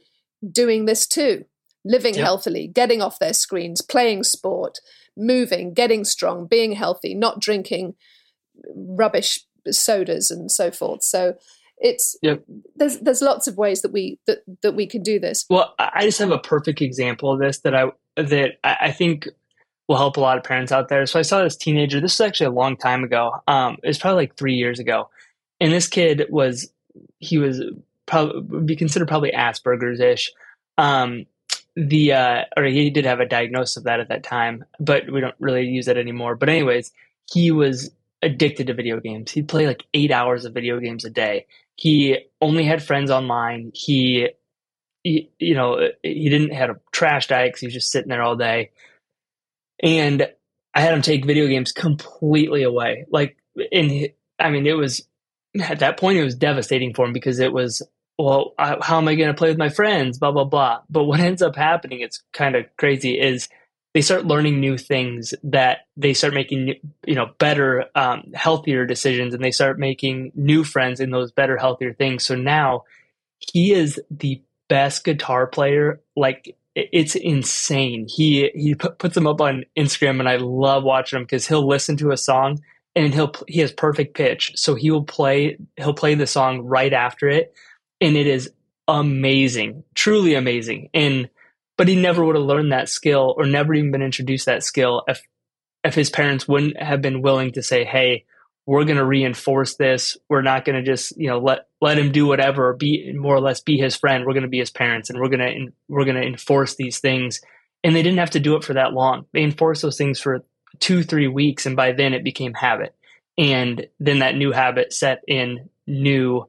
Speaker 1: doing this too, living yep. healthily, getting off their screens, playing sport, moving, getting strong, being healthy, not drinking rubbish sodas and so forth. So it's there's there's lots of ways that we that that we can do this.
Speaker 2: Well, I just have a perfect example of this that I that I think will help a lot of parents out there. So I saw this teenager. This is actually a long time ago. Um, it was probably like three years ago, and this kid was he was probably be considered probably Asperger's ish. Um, the uh, or he did have a diagnosis of that at that time, but we don't really use that anymore. But anyways, he was addicted to video games. He'd play like eight hours of video games a day. He only had friends online. He, he you know, he didn't have a trash diet because he was just sitting there all day. And I had him take video games completely away. Like, in I mean, it was at that point it was devastating for him because it was well, I, how am I going to play with my friends? Blah blah blah. But what ends up happening, it's kind of crazy, is they start learning new things that they start making you know better um, healthier decisions and they start making new friends in those better healthier things. So now he is the best guitar player. Like it's insane. He he puts them up on instagram and i love watching him because he'll listen to a song and he'll he has perfect pitch. So he will play he'll play the song right after it and it is amazing truly amazing. And but he never would have learned that skill or never even been introduced that skill if if his parents wouldn't have been willing to say, "Hey, we're going to reinforce this. We're not going to just you know let let him do whatever, be more or less be his friend. We're going to be his parents, and we're going to we're going to enforce these things." And they didn't have to do it for that long. They enforced those things for two three weeks, and by then it became habit. And then that new habit set in new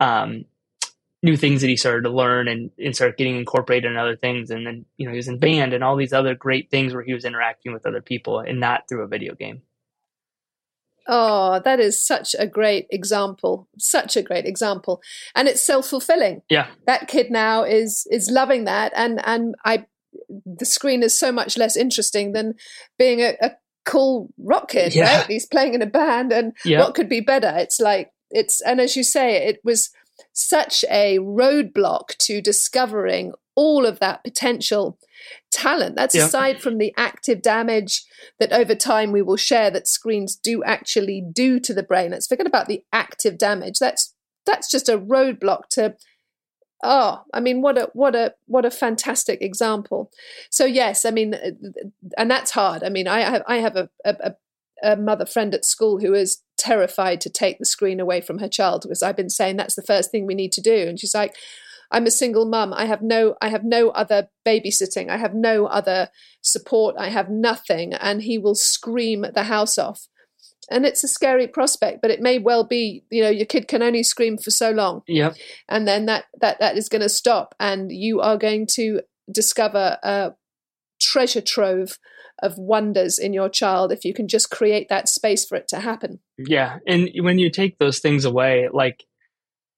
Speaker 2: um, new things that he started to learn and, and started getting incorporated in other things. And then, you know, he was in band and all these other great things where he was interacting with other people and not through a video game.
Speaker 1: Oh, that is such a great example. Such a great example. And it's self-fulfilling.
Speaker 2: Yeah.
Speaker 1: That kid now is is loving that and and I the screen is so much less interesting than being a, a cool rock kid, yeah. right? He's playing in a band and yeah. what could be better? It's like it's and as you say, it was such a roadblock to discovering all of that potential talent. That's yeah. aside from the active damage that over time we will share that screens do actually do to the brain. Let's forget about the active damage. That's that's just a roadblock to oh i mean what a what a what a fantastic example so yes i mean uh, and that's hard i mean i have i have a, a, a mother friend at school who is terrified to take the screen away from her child because I've been saying that's the first thing we need to do. And she's like, I'm a single mum. I have no I have no other babysitting. I have no other support. I have nothing. And he will scream the house off. And it's a scary prospect, but it may well be, you know, your kid can only scream for so long.
Speaker 2: Yeah.
Speaker 1: And then that that that is going to stop and you are going to discover a treasure trove of wonders in your child if you can just create that space for it to happen.
Speaker 2: Yeah. And when you take those things away, like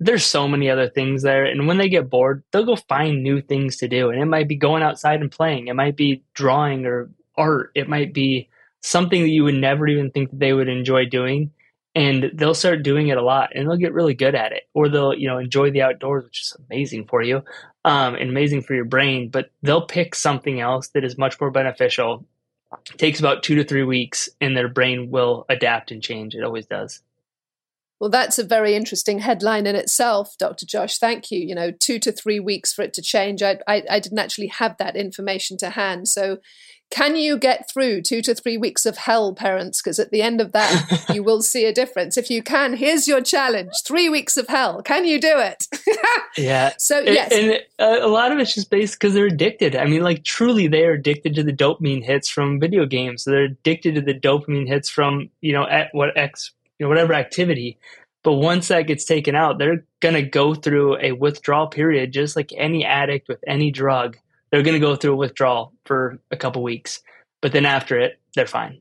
Speaker 2: there's so many other things there. And when they get bored, they'll go find new things to do. And it might be going outside and playing, it might be drawing or art, it might be something that you would never even think that they would enjoy doing. And they'll start doing it a lot and they'll get really good at it. Or they'll, you know, enjoy the outdoors, which is amazing for you um, and amazing for your brain. But they'll pick something else that is much more beneficial it takes about two to three weeks and their brain will adapt and change. It always does.
Speaker 1: Well, that's a very interesting headline in itself, Dr. Josh. Thank you. You know, two to three weeks for it to change. I, I, I didn't actually have that information to hand. So can you get through two to three weeks of hell, parents? Because at the end of that, you will see a difference. If you can, here's your challenge three weeks of hell. Can you do it?
Speaker 2: yeah.
Speaker 1: So, yes.
Speaker 2: And, a lot of it's just based because they're addicted. I mean, like, truly, they are addicted to the dopamine hits from video games. So they're addicted to the dopamine hits from, you know, at what X, you know, whatever activity. But once that gets taken out, they're going to go through a withdrawal period, just like any addict with any drug they're going to go through a withdrawal for a couple weeks, but then after it, they're fine.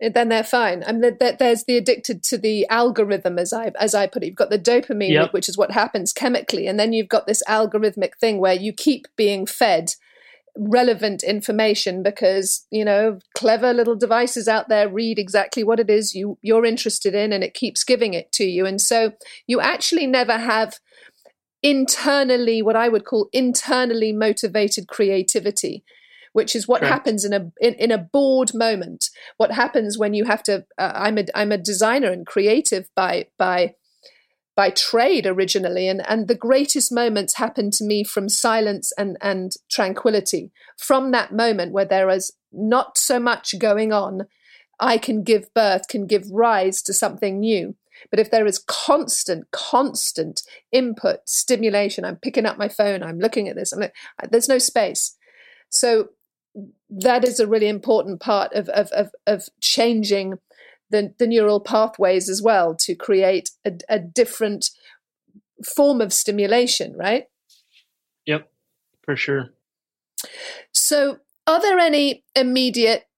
Speaker 1: then they're fine. I mean, there's the addicted to the algorithm, as I as I put it. You've got the dopamine, yep. which is what happens chemically, and then you've got this algorithmic thing where you keep being fed relevant information because you know clever little devices out there read exactly what it is you you're interested in, and it keeps giving it to you, and so you actually never have internally what I would call internally motivated creativity which is what happens in a in, in, a bored moment. What happens when you have to? Uh, I'm a I'm a designer and creative by by by trade originally, and and the greatest moments happen to me from silence and and tranquility. From that moment where there is not so much going on, I can give birth, can give rise to something new. But if there is constant, constant input, stimulation, I'm picking up my phone, I'm looking at this, I'm like, uh, there's no space. So that is a really important part of of of, of changing the, the neural pathways as well to create a, a different form of stimulation, right?
Speaker 2: Yep, for sure.
Speaker 1: So, are there any immediate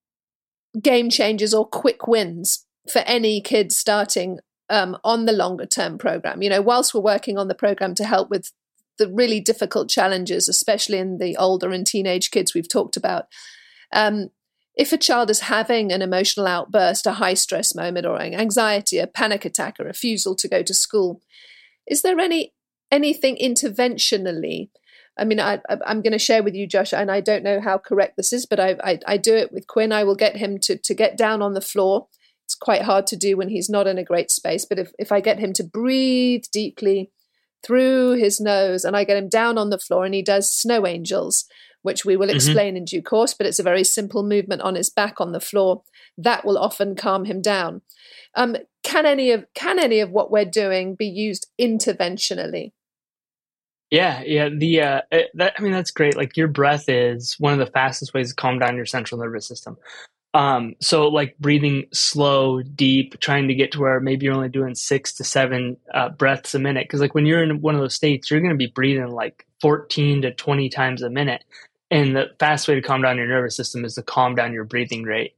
Speaker 1: game changes or quick wins for any kids starting um, on the longer term program? You know, whilst we're working on the program to help with the really difficult challenges, especially in the older and teenage kids we've talked about. Um, if a child is having an emotional outburst, a high stress moment, or an anxiety, a panic attack, a refusal to go to school, is there any anything interventionally? I mean, I, am going to share with you, Josh, and I don't know how correct this is, but I, I, I do it with Quinn. I will get him to to get down on the floor. It's quite hard to do when he's not in a great space, but if, if I get him to breathe deeply, through his nose and I get him down on the floor and he does snow angels, which we will mm-hmm. explain mm-hmm. in due course, but it's a very simple movement on his back on the floor. That will often calm him down. Um, can any of can any of what we're doing be used interventionally?
Speaker 2: Yeah, yeah. The uh, that I mean that's great. Like your breath is one of the fastest ways to calm down your central nervous system. Um, so like breathing slow, deep, trying to get to where maybe you're only doing six to seven uh, breaths a minute. Cause like when you're in one of those states, you're going to be breathing like 14 to 20 times a minute. And the fast way to calm down your nervous system is to calm down your breathing rate.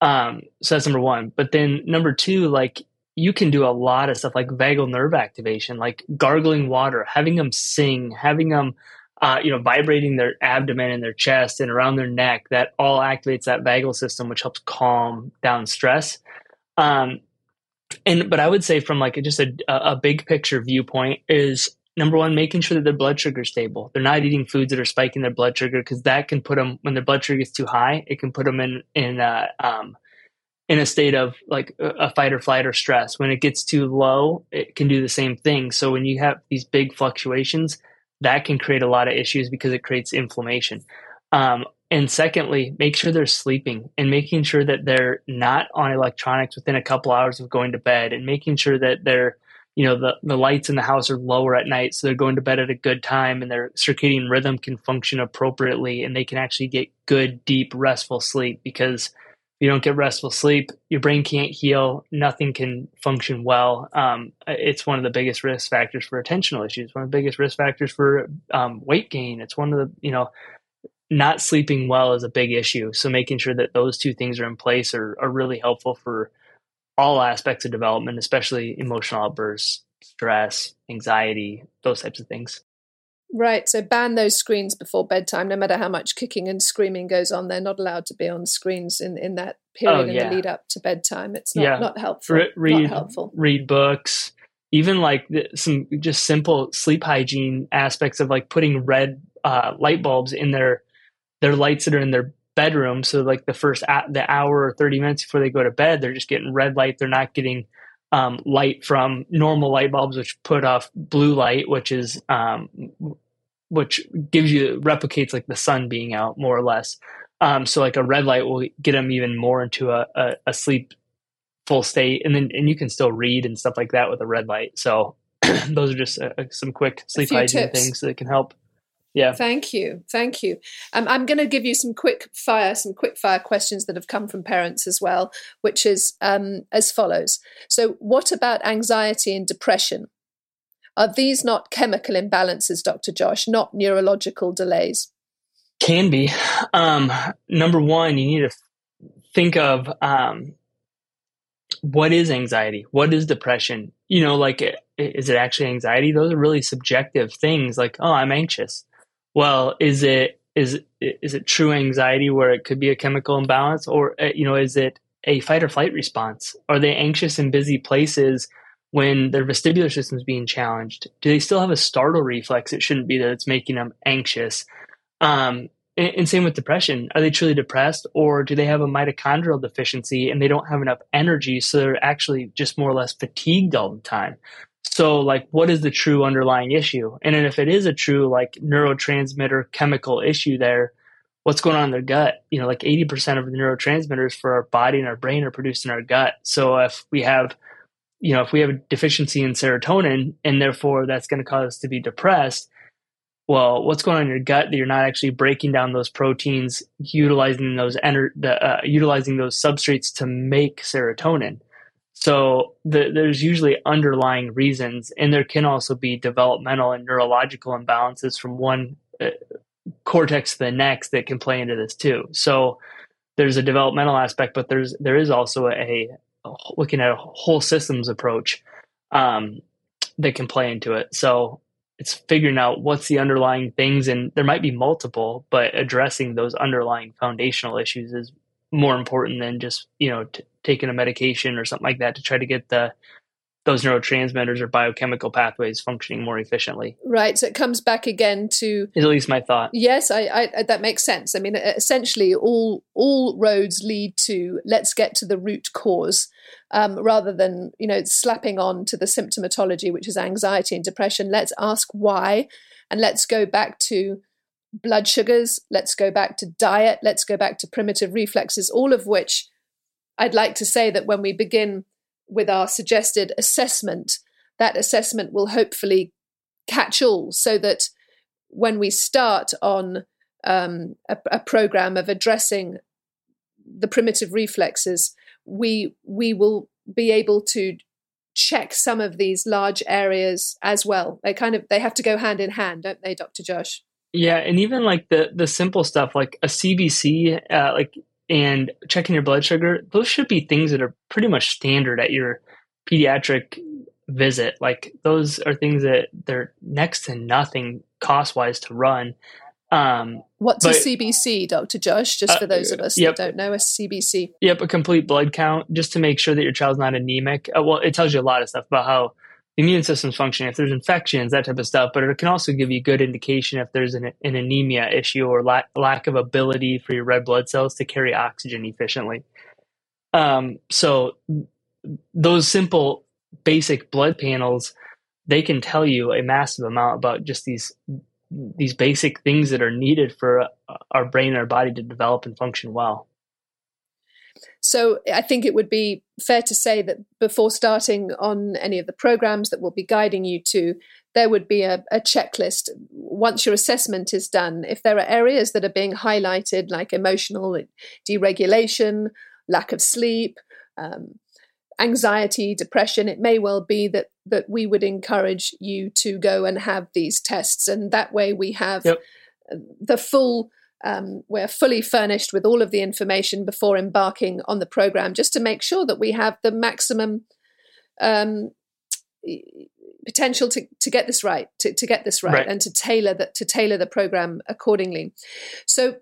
Speaker 2: Um, so that's number one. But then number two, like you can do a lot of stuff like vagal nerve activation, like gargling water, having them sing, having them uh, you know, vibrating their abdomen and their chest and around their neck, that all activates that vagal system, which helps calm down stress. Um, and but I would say from like just a, a big picture viewpoint is number one, making sure that their blood sugar is stable. They're not eating foods that are spiking their blood sugar because that can put them when their blood sugar gets too high. It can put them in in uh, um, in a state of like a fight or flight or stress. When it gets too low, it can do the same thing. So when you have these big fluctuations, that can create a lot of issues because it creates inflammation. Um, and secondly, make sure they're sleeping and making sure that they're not on electronics within a couple hours of going to bed and making sure that they're, you know, the, the lights in the house are lower at night. So they're going to bed at a good time and their circadian rhythm can function appropriately and they can actually get good, deep, restful sleep because you don't get restful sleep, your brain can't heal, nothing can function well. Um, it's one of the biggest risk factors for attentional issues, one of the biggest risk factors for um, weight gain. It's one of the, you know, not sleeping well is a big issue. So making sure that those two things are in place are, are really helpful for all aspects of development, especially emotional outbursts, stress, anxiety, those types of things.
Speaker 1: Right. So ban those screens before bedtime, no matter how much kicking and screaming goes on. They're not allowed to be on screens in, in that period oh, yeah. in the lead up to bedtime. It's not, yeah. not helpful. Re-
Speaker 2: read,
Speaker 1: not helpful.
Speaker 2: Read books. Even like some just simple sleep hygiene aspects of like putting red uh, light bulbs in their their lights that are in their bedroom. So like the first the hour or thirty minutes before they go to bed, they're just getting red light. They're not getting um, light from normal light bulbs, which put off blue light, which is um, which gives you replicates like the sun being out more or less. Um, so like a red light will get them even more into a, a, a sleep full state, and then and you can still read and stuff like that with a red light. So those are just uh, some quick sleep hygiene tips. things that can help. Yeah.
Speaker 1: Thank you. Thank you. Um, I'm going to give you some quick fire, some quick fire questions that have come from parents as well, which is um, as follows. So, what about anxiety and depression? Are these not chemical imbalances, Dr. Josh, not neurological delays?
Speaker 2: Can be. Um, number one, you need to think of um, what is anxiety? What is depression? You know, like, is it actually anxiety? Those are really subjective things. Like, oh, I'm anxious. Well, is it is is it true anxiety where it could be a chemical imbalance, or uh, you know, is it a fight or flight response? Are they anxious in busy places when their vestibular system is being challenged? Do they still have a startle reflex? It shouldn't be that it's making them anxious. Um, and, and same with depression. Are they truly depressed, or do they have a mitochondrial deficiency and they don't have enough energy, so they're actually just more or less fatigued all the time? So, like, what is the true underlying issue? And then if it is a true, like, neurotransmitter chemical issue there, what's going on in their gut? You know, like 80% of the neurotransmitters for our body and our brain are produced in our gut. So, if we have, you know, if we have a deficiency in serotonin and therefore that's going to cause us to be depressed, well, what's going on in your gut that you're not actually breaking down those proteins, utilizing those ener- the, uh, utilizing those substrates to make serotonin? So the, there's usually underlying reasons, and there can also be developmental and neurological imbalances from one uh, cortex to the next that can play into this too. So there's a developmental aspect, but there's there is also a, a looking at a whole systems approach um, that can play into it. So it's figuring out what's the underlying things, and there might be multiple, but addressing those underlying foundational issues is more important than just you know t- taking a medication or something like that to try to get the those neurotransmitters or biochemical pathways functioning more efficiently.
Speaker 1: Right. So it comes back again to
Speaker 2: at least my thought.
Speaker 1: Yes, I, I, that makes sense. I mean, essentially, all all roads lead to let's get to the root cause, um, rather than you know slapping on to the symptomatology, which is anxiety and depression. Let's ask why, and let's go back to blood sugars. Let's go back to diet. Let's go back to primitive reflexes. All of which, I'd like to say that when we begin with our suggested assessment, that assessment will hopefully catch all so that when we start on um, a, a, program of addressing the primitive reflexes, we we will be able to check some of these large areas as well. They kind of they have to go hand in hand, don't they, Dr. Josh?
Speaker 2: Yeah, and even like the the simple stuff like a CBC, uh, like and checking your blood sugar, those should be things that are pretty much standard at your pediatric visit. Like those are things that they're next to nothing cost wise to run. Um,
Speaker 1: What's but, a CBC, Dr. Josh? Just for uh, those of us yep. that don't know, a CBC.
Speaker 2: Yep, a complete blood count just to make sure that your child's not anemic. Uh, well, it tells you a lot of stuff about how immune system's functioning, if there's infections, that type of stuff. But it can also give you good indication if there's an, an anemia issue or lack, lack of ability for your red blood cells to carry oxygen efficiently. Um, so those simple basic blood panels, they can tell you a massive amount about just these these basic things that are needed for our brain and our body to develop and function well.
Speaker 1: So I think it would be fair to say that before starting on any of the programs that we'll be guiding you to, there would be a, a, checklist once your assessment is done. If there are areas that are being highlighted, like emotional deregulation, lack of sleep, um, anxiety, depression, it may well be that that we would encourage you to go and have these tests, and that way we have yep. the full um, we're fully furnished with all of the information before embarking on the program, just to make sure that we have the maximum um, potential to, to get this right, to, to get this right, right, and to tailor that to tailor the program accordingly. So,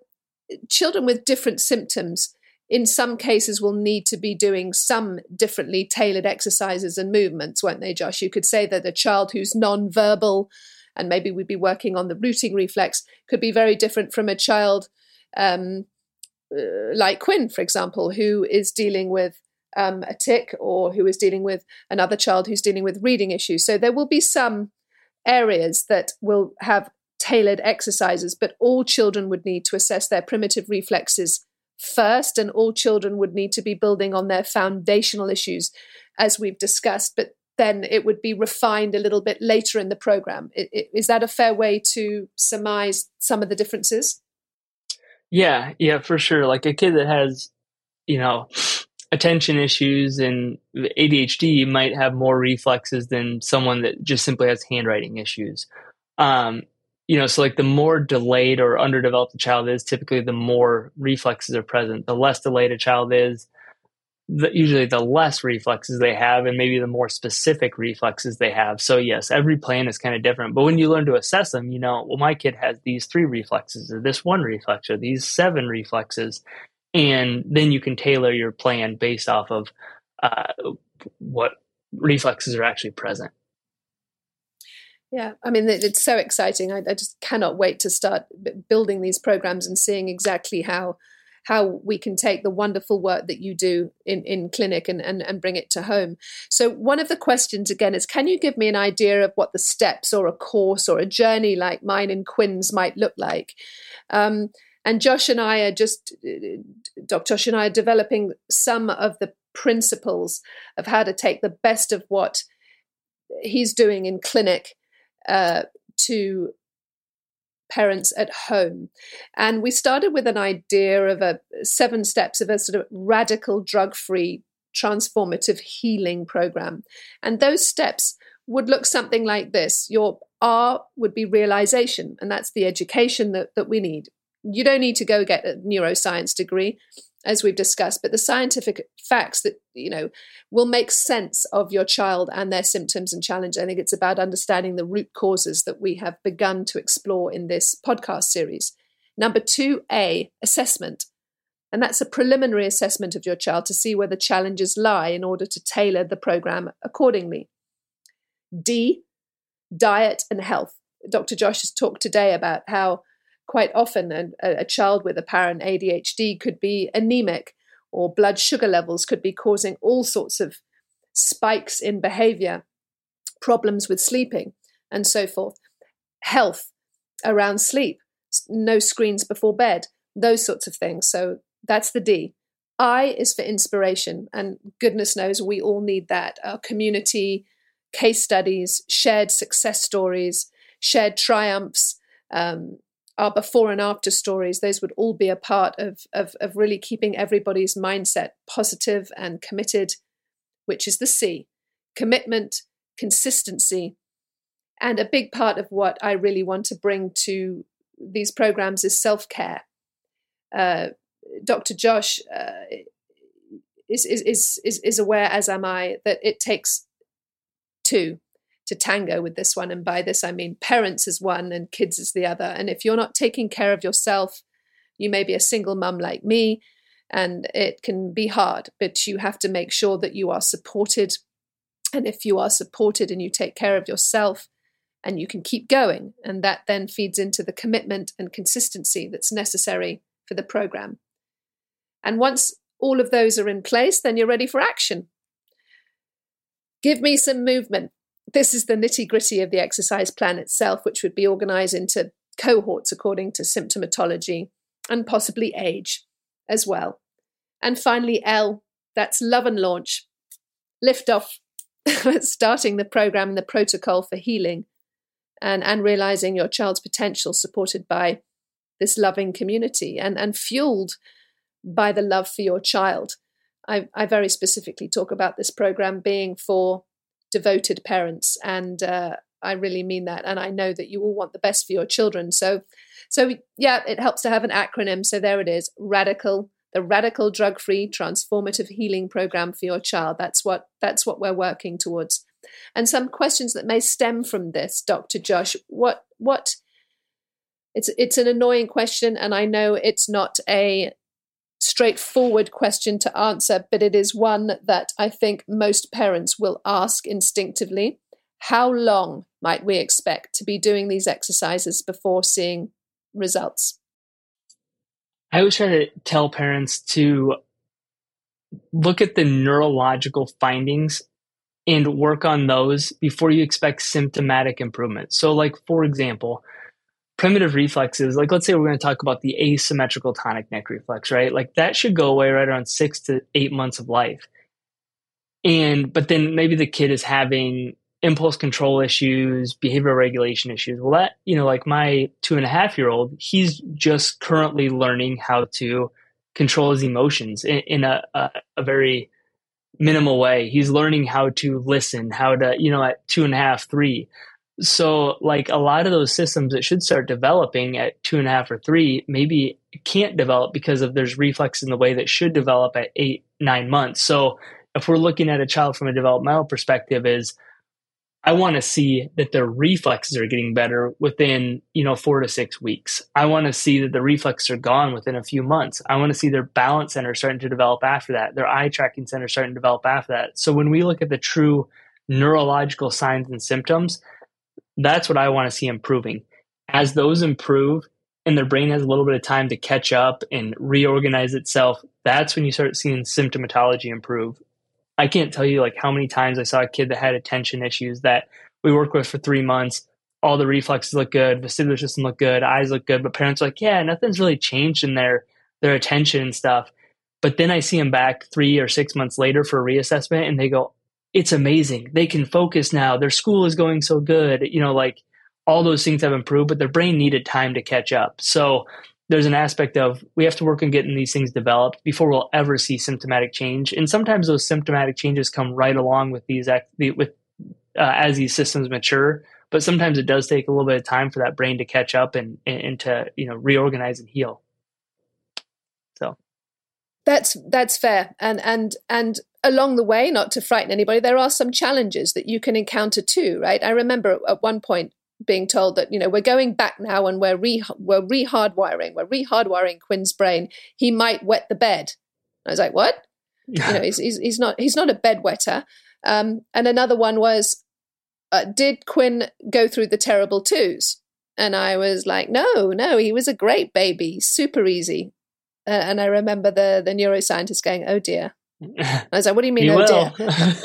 Speaker 1: children with different symptoms, in some cases, will need to be doing some differently tailored exercises and movements, won't they, Josh? You could say that a child who's non-verbal and maybe we'd be working on the rooting reflex could be very different from a child um, uh, like Quinn, for example, who is dealing with um, a tic or who is dealing with another child who's dealing with reading issues. So there will be some areas that will have tailored exercises, but all children would need to assess their primitive reflexes first, and all children would need to be building on their foundational issues, as we've discussed. But then it would be refined a little bit later in the program. Is that a fair way to surmise some of the differences?
Speaker 2: Yeah, yeah, for sure. Like a kid that has, you know, attention issues and ADHD might have more reflexes than someone that just simply has handwriting issues. Um, you know, so like the more delayed or underdeveloped a child is, typically the more reflexes are present. The less delayed a child is, the, usually the less reflexes they have and maybe the more specific reflexes they have. So yes, every plan is kind of different. But when you learn to assess them, you know, well, my kid has these three reflexes or this one reflex or these seven reflexes. And then you can tailor your plan based off of uh, what reflexes are actually present.
Speaker 1: Yeah, I mean, it's so exciting. I, I just cannot wait to start building these programs and seeing exactly how how we can take the wonderful work that you do in, in clinic and, and, and bring it to home. So, one of the questions again is can you give me an idea of what the steps or a course or a journey like mine in Quinn's might look like? Um, and Josh and I are just, Dr. Josh and I are developing some of the principles of how to take the best of what he's doing in clinic uh, to parents at home. And we started with an idea of a seven steps of a sort of radical drug free transformative healing program. And those steps would look something like this. Your R would be realization, and that's the education that, that we need. You don't need to go get a neuroscience degree as we've discussed, but the scientific facts that you know will make sense of your child and their symptoms and challenge. I think it's about understanding the root causes that we have begun to explore in this podcast series. Number two, A, assessment. And that's a preliminary assessment of your child to see where the challenges lie in order to tailor the program accordingly. D, diet and health. Dr. Josh has talked today about how quite often a, a child with apparent ADHD could be anemic or blood sugar levels could be causing all sorts of spikes in behavior, problems with sleeping, and so forth. Health around sleep, no screens before bed, those sorts of things. So that's the D. I is for inspiration, and goodness knows we all need that. Our community, case studies, shared success stories, shared triumphs, um, our before and after stories, those would all be a part of, of, of really keeping everybody's mindset positive and committed, which is the C commitment, consistency. And a big part of what I really want to bring to these programs is self care. Uh, Dr. Josh uh, is, is, is, is aware, as am I, that it takes two to tango with this one. And by this, I mean parents as one and kids as the other. And if you're not taking care of yourself, you may be a single mum like me, and it can be hard, but you have to make sure that you are supported. And if you are supported and you take care of yourself, and you can keep going, and that then feeds into the commitment and consistency that's necessary for the program. And once all of those are in place, then you're ready for action. Give me some movement this is the nitty gritty of the exercise plan itself, which would be organized into cohorts according to symptomatology and possibly age as well. And finally, L, that's love and launch. Lift off, starting the program and the protocol for healing and, and realizing your child's potential supported by this loving community and, and fueled by the love for your child. I, I very specifically talk about this program being for devoted parents, and uh, I really mean that. And I know that you all want the best for your children. So, so yeah, it helps to have an acronym. So there it is: Radical, the Radical Drug Free Transformative Healing Program for your child. That's what that's what we're working towards. And some questions that may stem from this, Dr. Josh. What what? It's it's an annoying question, and I know it's not a straightforward question to answer, but it is one that I think most parents will ask instinctively. How long might we expect to be doing these exercises before seeing results?
Speaker 2: I always try to tell parents to look at the neurological findings and work on those before you expect symptomatic improvement. So, like, for example, primitive reflexes, like let's say we're going to talk about the asymmetrical tonic neck reflex, right? Like that should go away right around six to eight months of life. And, but then maybe the kid is having impulse control issues, behavioral regulation issues. Well, that, you know, like my two and a half year old, he's just currently learning how to control his emotions in, in a, a, a very minimal way. He's learning how to listen, how to, you know, at two and a half, three. So, like a lot of those systems that should start developing at two and a half or three, maybe can't develop because of there's reflex in the way that should develop at eight nine months so if we're looking at a child from a developmental perspective is I want to see that their reflexes are getting better within, you know, four to six weeks. I want to see that the reflexes are gone within a few months. I want to see their balance center starting to develop after that, their eye tracking center starting to develop after that. So when we look at the true neurological signs and symptoms, that's what I want to see improving. As those improve and their brain has a little bit of time to catch up and reorganize itself, that's when you start seeing symptomatology improve. I can't tell you like how many times I saw a kid that had attention issues that we worked with for three months. All the reflexes look good, vestibular system look good, eyes look good, but parents are like, yeah, nothing's really changed in their their attention and stuff. But then I see them back three or six months later for a reassessment, and they go, it's amazing. They can focus now. Their school is going so good. You know, like all those things have improved, but their brain needed time to catch up. So there's an aspect of we have to work on getting these things developed before we'll ever see symptomatic change. And sometimes those symptomatic changes come right along with these with uh, as these systems mature. But sometimes it does take a little bit of time for that brain to catch up and, and to you know reorganize and heal.
Speaker 1: That's that's fair. And and and along the way, not to frighten anybody, there are some challenges that you can encounter too, right? I remember at one point being told that you know we're going back now and we're re we're rehardwiring we're rehardwiring Quinn's brain. He might wet the bed. I was like, what? you know, he's, he's, he's not he's not a bedwetter. Um, and another one was, uh, did Quinn go through the terrible twos? And I was like, no, no, he was a great baby, super easy. Uh, and I remember the the neuroscientist going, oh dear. I was like, what do you mean,
Speaker 2: you
Speaker 1: oh
Speaker 2: will.
Speaker 1: dear?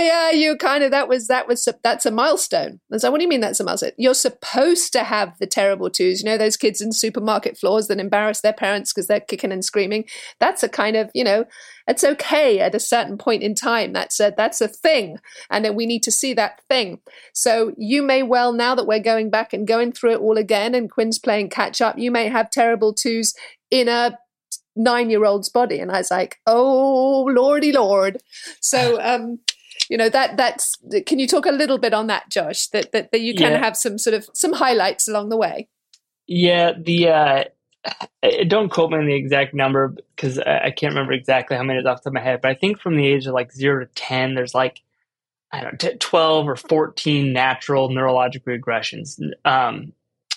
Speaker 1: yeah, you kind of that was that was that's a milestone. I was like, what do you mean that's a milestone? You're supposed to have the terrible twos. You know those kids in supermarket floors that embarrass their parents because they're kicking and screaming. That's a kind of you know, it's okay at a certain point in time. That's a that's a thing, and then we need to see that thing. So you may well now that we're going back and going through it all again, and Quinn's playing catch up. You may have terrible twos in a nine year old's body. And i was like oh lordy lord. So um you know that that's can you talk a little bit on that josh? That that, that you can yeah. have some sort of some highlights along the way.
Speaker 2: Yeah the uh don't quote me on the exact number because I, can't remember exactly how many is off the top of my head but i think from the age of like 0 to 10 there's like i don't know 12 or 14 natural neurologic regressions. Um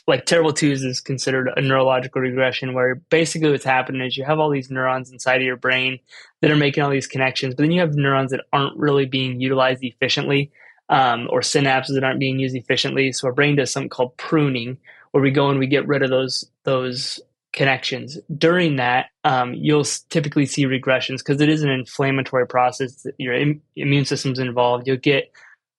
Speaker 2: like terrible twos is considered a neurological regression where basically what's happening is you have all these neurons inside of your brain that are making all these connections but then you have neurons that aren't really being utilized efficiently um, or synapses that aren't being used efficiently. So our brain does something called pruning where we go and we get rid of those those connections. During that um, you'll typically see regressions because it is an inflammatory process your Im- immune system's involved. You'll get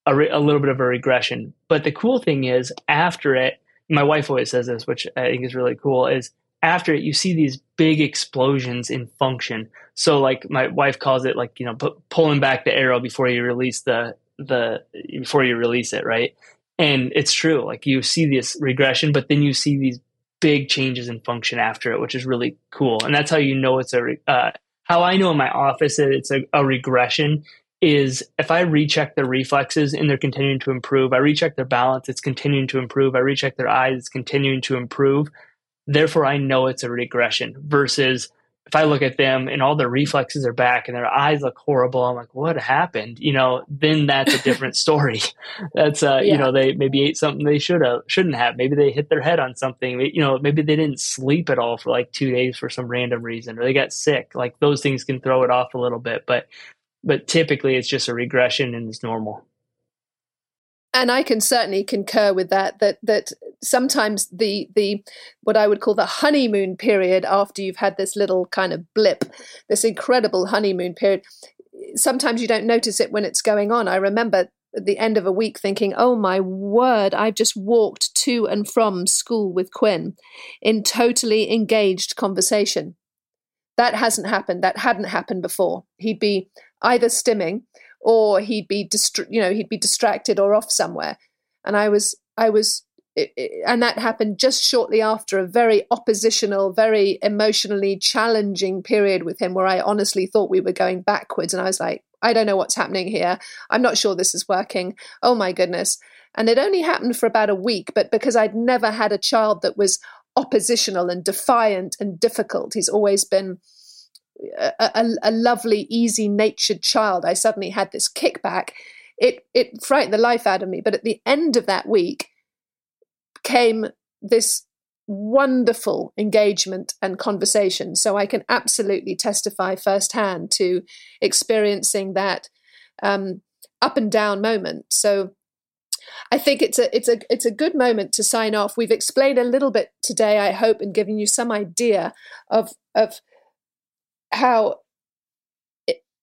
Speaker 2: a, re- a little bit of a regression. But the cool thing is after it my wife always says this, which I think is really cool, is after it, you see these big explosions in function. So, like my wife calls it, like you know, pu- pulling back the arrow before you release the the before you release it, right? And it's true. Like you see this regression, but then you see these big changes in function after it, which is really cool. And that's how you know it's a. Re- uh, how I know in my office that it's a, a regression is if I recheck their reflexes and they're continuing to improve, I recheck their balance, it's continuing to improve, I recheck their eyes, it's continuing to improve. Therefore, I know it's a regression versus if I look at them and all their reflexes are back and their eyes look horrible, I'm like, what happened? You know, then that's a different story. that's uh, yeah. you know, they maybe ate something they should have shouldn't have. Maybe they hit their head on something. You know, maybe they didn't sleep at all for like two days for some random reason, or they got sick. Like those things can throw it off a little bit. But but typically it's just a regression and it's normal
Speaker 1: and I can certainly concur with that. That that sometimes the the what I would call the honeymoon period after you've had this little kind of blip, this incredible honeymoon period. Sometimes you don't notice it when it's going on. I remember at the end of a week thinking, "Oh my word! I've just walked to and from school with Quinn in totally engaged conversation." That hasn't happened. That hadn't happened before. He'd be either stimming or he'd be dist- you know he'd be distracted or off somewhere. And i was i was it, it, and that happened just shortly after a very oppositional very emotionally challenging period with him where i honestly thought we were going backwards. And i was like i don't know what's happening here. I'm not sure this is working. Oh my goodness. And it only happened for about a week but because i'd never had a child that was oppositional and defiant and difficult. He's always been a, a, a lovely, easy natured child. I suddenly had this kickback. It it frightened the life out of me. But at the end of that week came this wonderful engagement and conversation. So I can absolutely testify firsthand to experiencing that um, up and down moment. So I think it's a it's a it's a good moment to sign off. We've explained a little bit today, I hope, and given you some idea of of how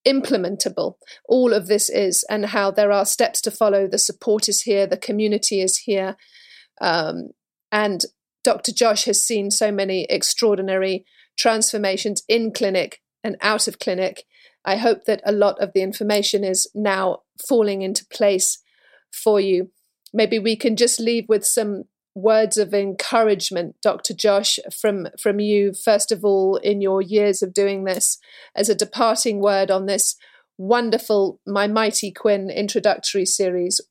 Speaker 1: implementable all of this is and how there are steps to follow. The support is here, the community is here. Um, and Dr. Josh has seen so many extraordinary transformations in clinic and out of clinic. I hope that a lot of the information is now falling into place for you. Maybe we can just leave with some words of encouragement, Dr. Josh, from, from you, first of all, in your years of doing this, as a departing word on this wonderful My Mighty Quinn introductory series,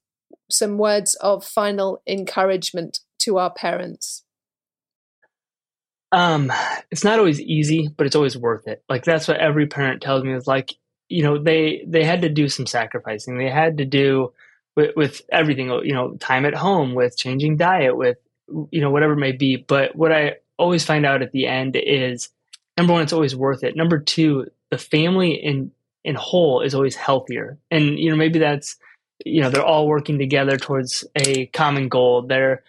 Speaker 1: some words of final encouragement to our parents.
Speaker 2: Um, it's not always easy, but it's always worth it. Like that's what every parent tells me is like, you know, they they had to do some sacrificing. They had to do with, with everything, you know, time at home, with changing diet, with, you know, whatever it may be. But what I always find out at the end is number one, it's always worth it. Number two, the family in, in whole is always healthier. And, you know, maybe that's, you know, they're all working together towards a common goal. They're,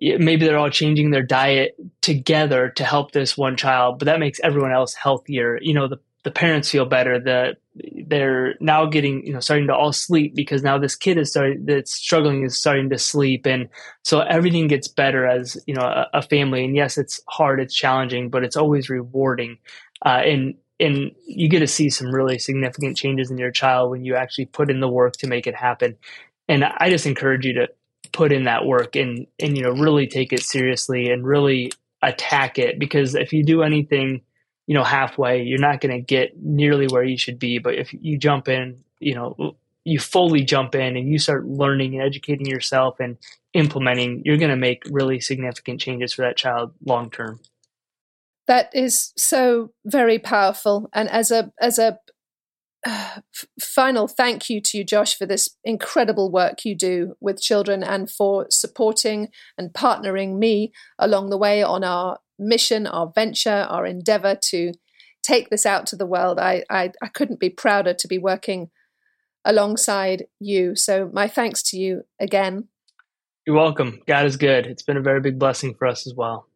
Speaker 2: maybe they're all changing their diet together to help this one child, but that makes everyone else healthier. You know, the the parents feel better that they're now getting you know starting to all sleep because now this kid is starting that's struggling is starting to sleep. And so everything gets better as you know a, a family. And yes it's hard it's challenging but it's always rewarding. Uh, and and you get to see some really significant changes in your child when you actually put in the work to make it happen. And i just encourage you to put in that work and and you know really take it seriously and really attack it. Because if you do anything you know halfway you're not going to get nearly where you should be. But if you jump in you know you fully jump in and you start learning and educating yourself and implementing you're going to make really significant changes for that child long term.
Speaker 1: That is so very powerful. And as a as a uh, final thank you to you josh for this incredible work you do with children and for supporting and partnering me along the way on our mission, our venture, our endeavor to take this out to the world. I, I, I couldn't be prouder to be working alongside you. So, my thanks to you again.
Speaker 2: You're welcome. God is good. It's been a very big blessing for us as well.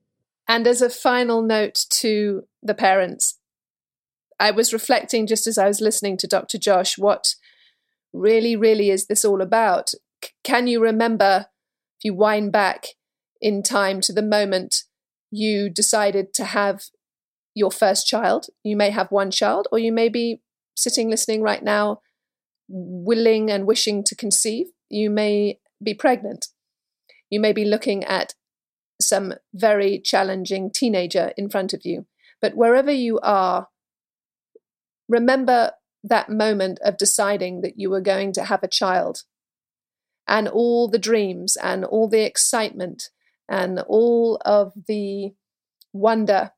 Speaker 1: And as a final note to the parents, I was reflecting just as I was listening to Dr. Josh, what really, really is this all about? C- can you remember, if you wind back in time to the moment you decided to have your first child. You may have one child, or you may be sitting listening right now, willing and wishing to conceive. You may be pregnant. You may be looking at some very challenging teenager in front of you. But wherever you are, remember that moment of deciding that you were going to have a child and all the dreams and all the excitement and all of the wonder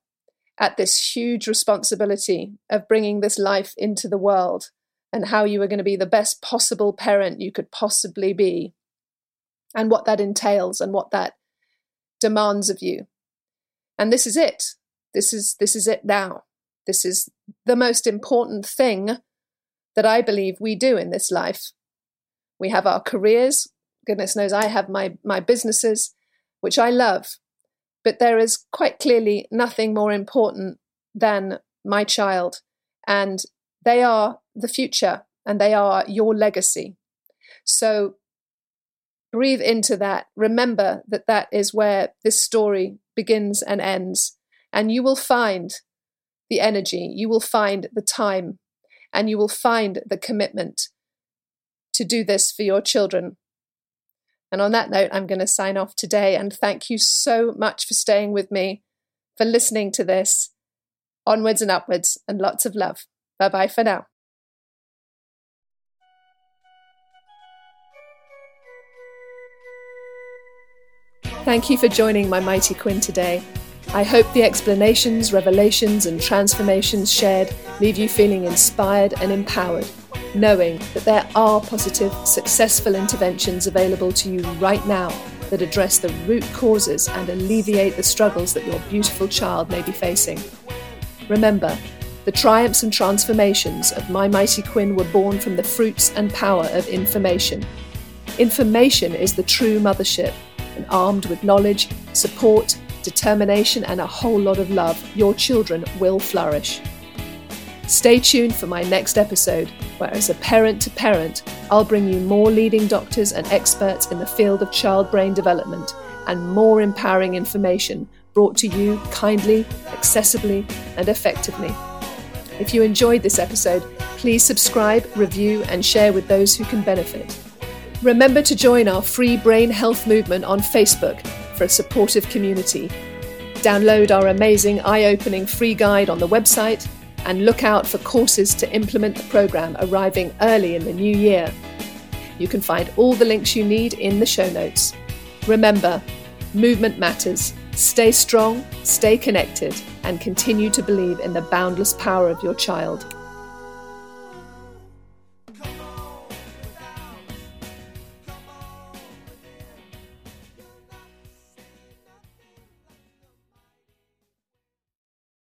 Speaker 1: at this huge responsibility of bringing this life into the world and how you are going to be the best possible parent you could possibly be and what that entails and what that demands of you. And this is it. This is this is it now. This is the most important thing that i believe we do in this life. We have our careers. Goodness knows i have my my businesses which I love. But there is quite clearly nothing more important than my child. And they are the future and they are your legacy. So breathe into that. Remember that that is where this story begins and ends. And you will find the energy, you will find the time, and you will find the commitment to do this for your children and on that note, I'm going to sign off today and thank you so much for staying with me, for listening to this. Onwards and upwards, and lots of love. Bye bye for now. Thank you for joining my mighty Quinn today. I hope the explanations, revelations, and transformations shared leave you feeling inspired and empowered, knowing that there are positive, successful interventions available to you right now that address the root causes and alleviate the struggles that your beautiful child may be facing. Remember, the triumphs and transformations of My Mighty Quinn were born from the fruits and power of information. Information is the true mothership, and armed with knowledge, support, determination, and a whole lot of love, your children will flourish. Stay tuned for my next episode, where, as a parent to parent, I'll bring you more leading doctors and experts in the field of child brain development and more empowering information brought to you kindly, accessibly, and effectively. If you enjoyed this episode, please subscribe, review, and share with those who can benefit. Remember to join our free brain health movement on Facebook for a supportive community. Download our amazing eye opening free guide on the website and look out for courses to implement the program arriving early in the new year. You can find all the links you need in the show notes. Remember, movement matters. Stay strong, stay connected, and continue to believe in the boundless power of your child.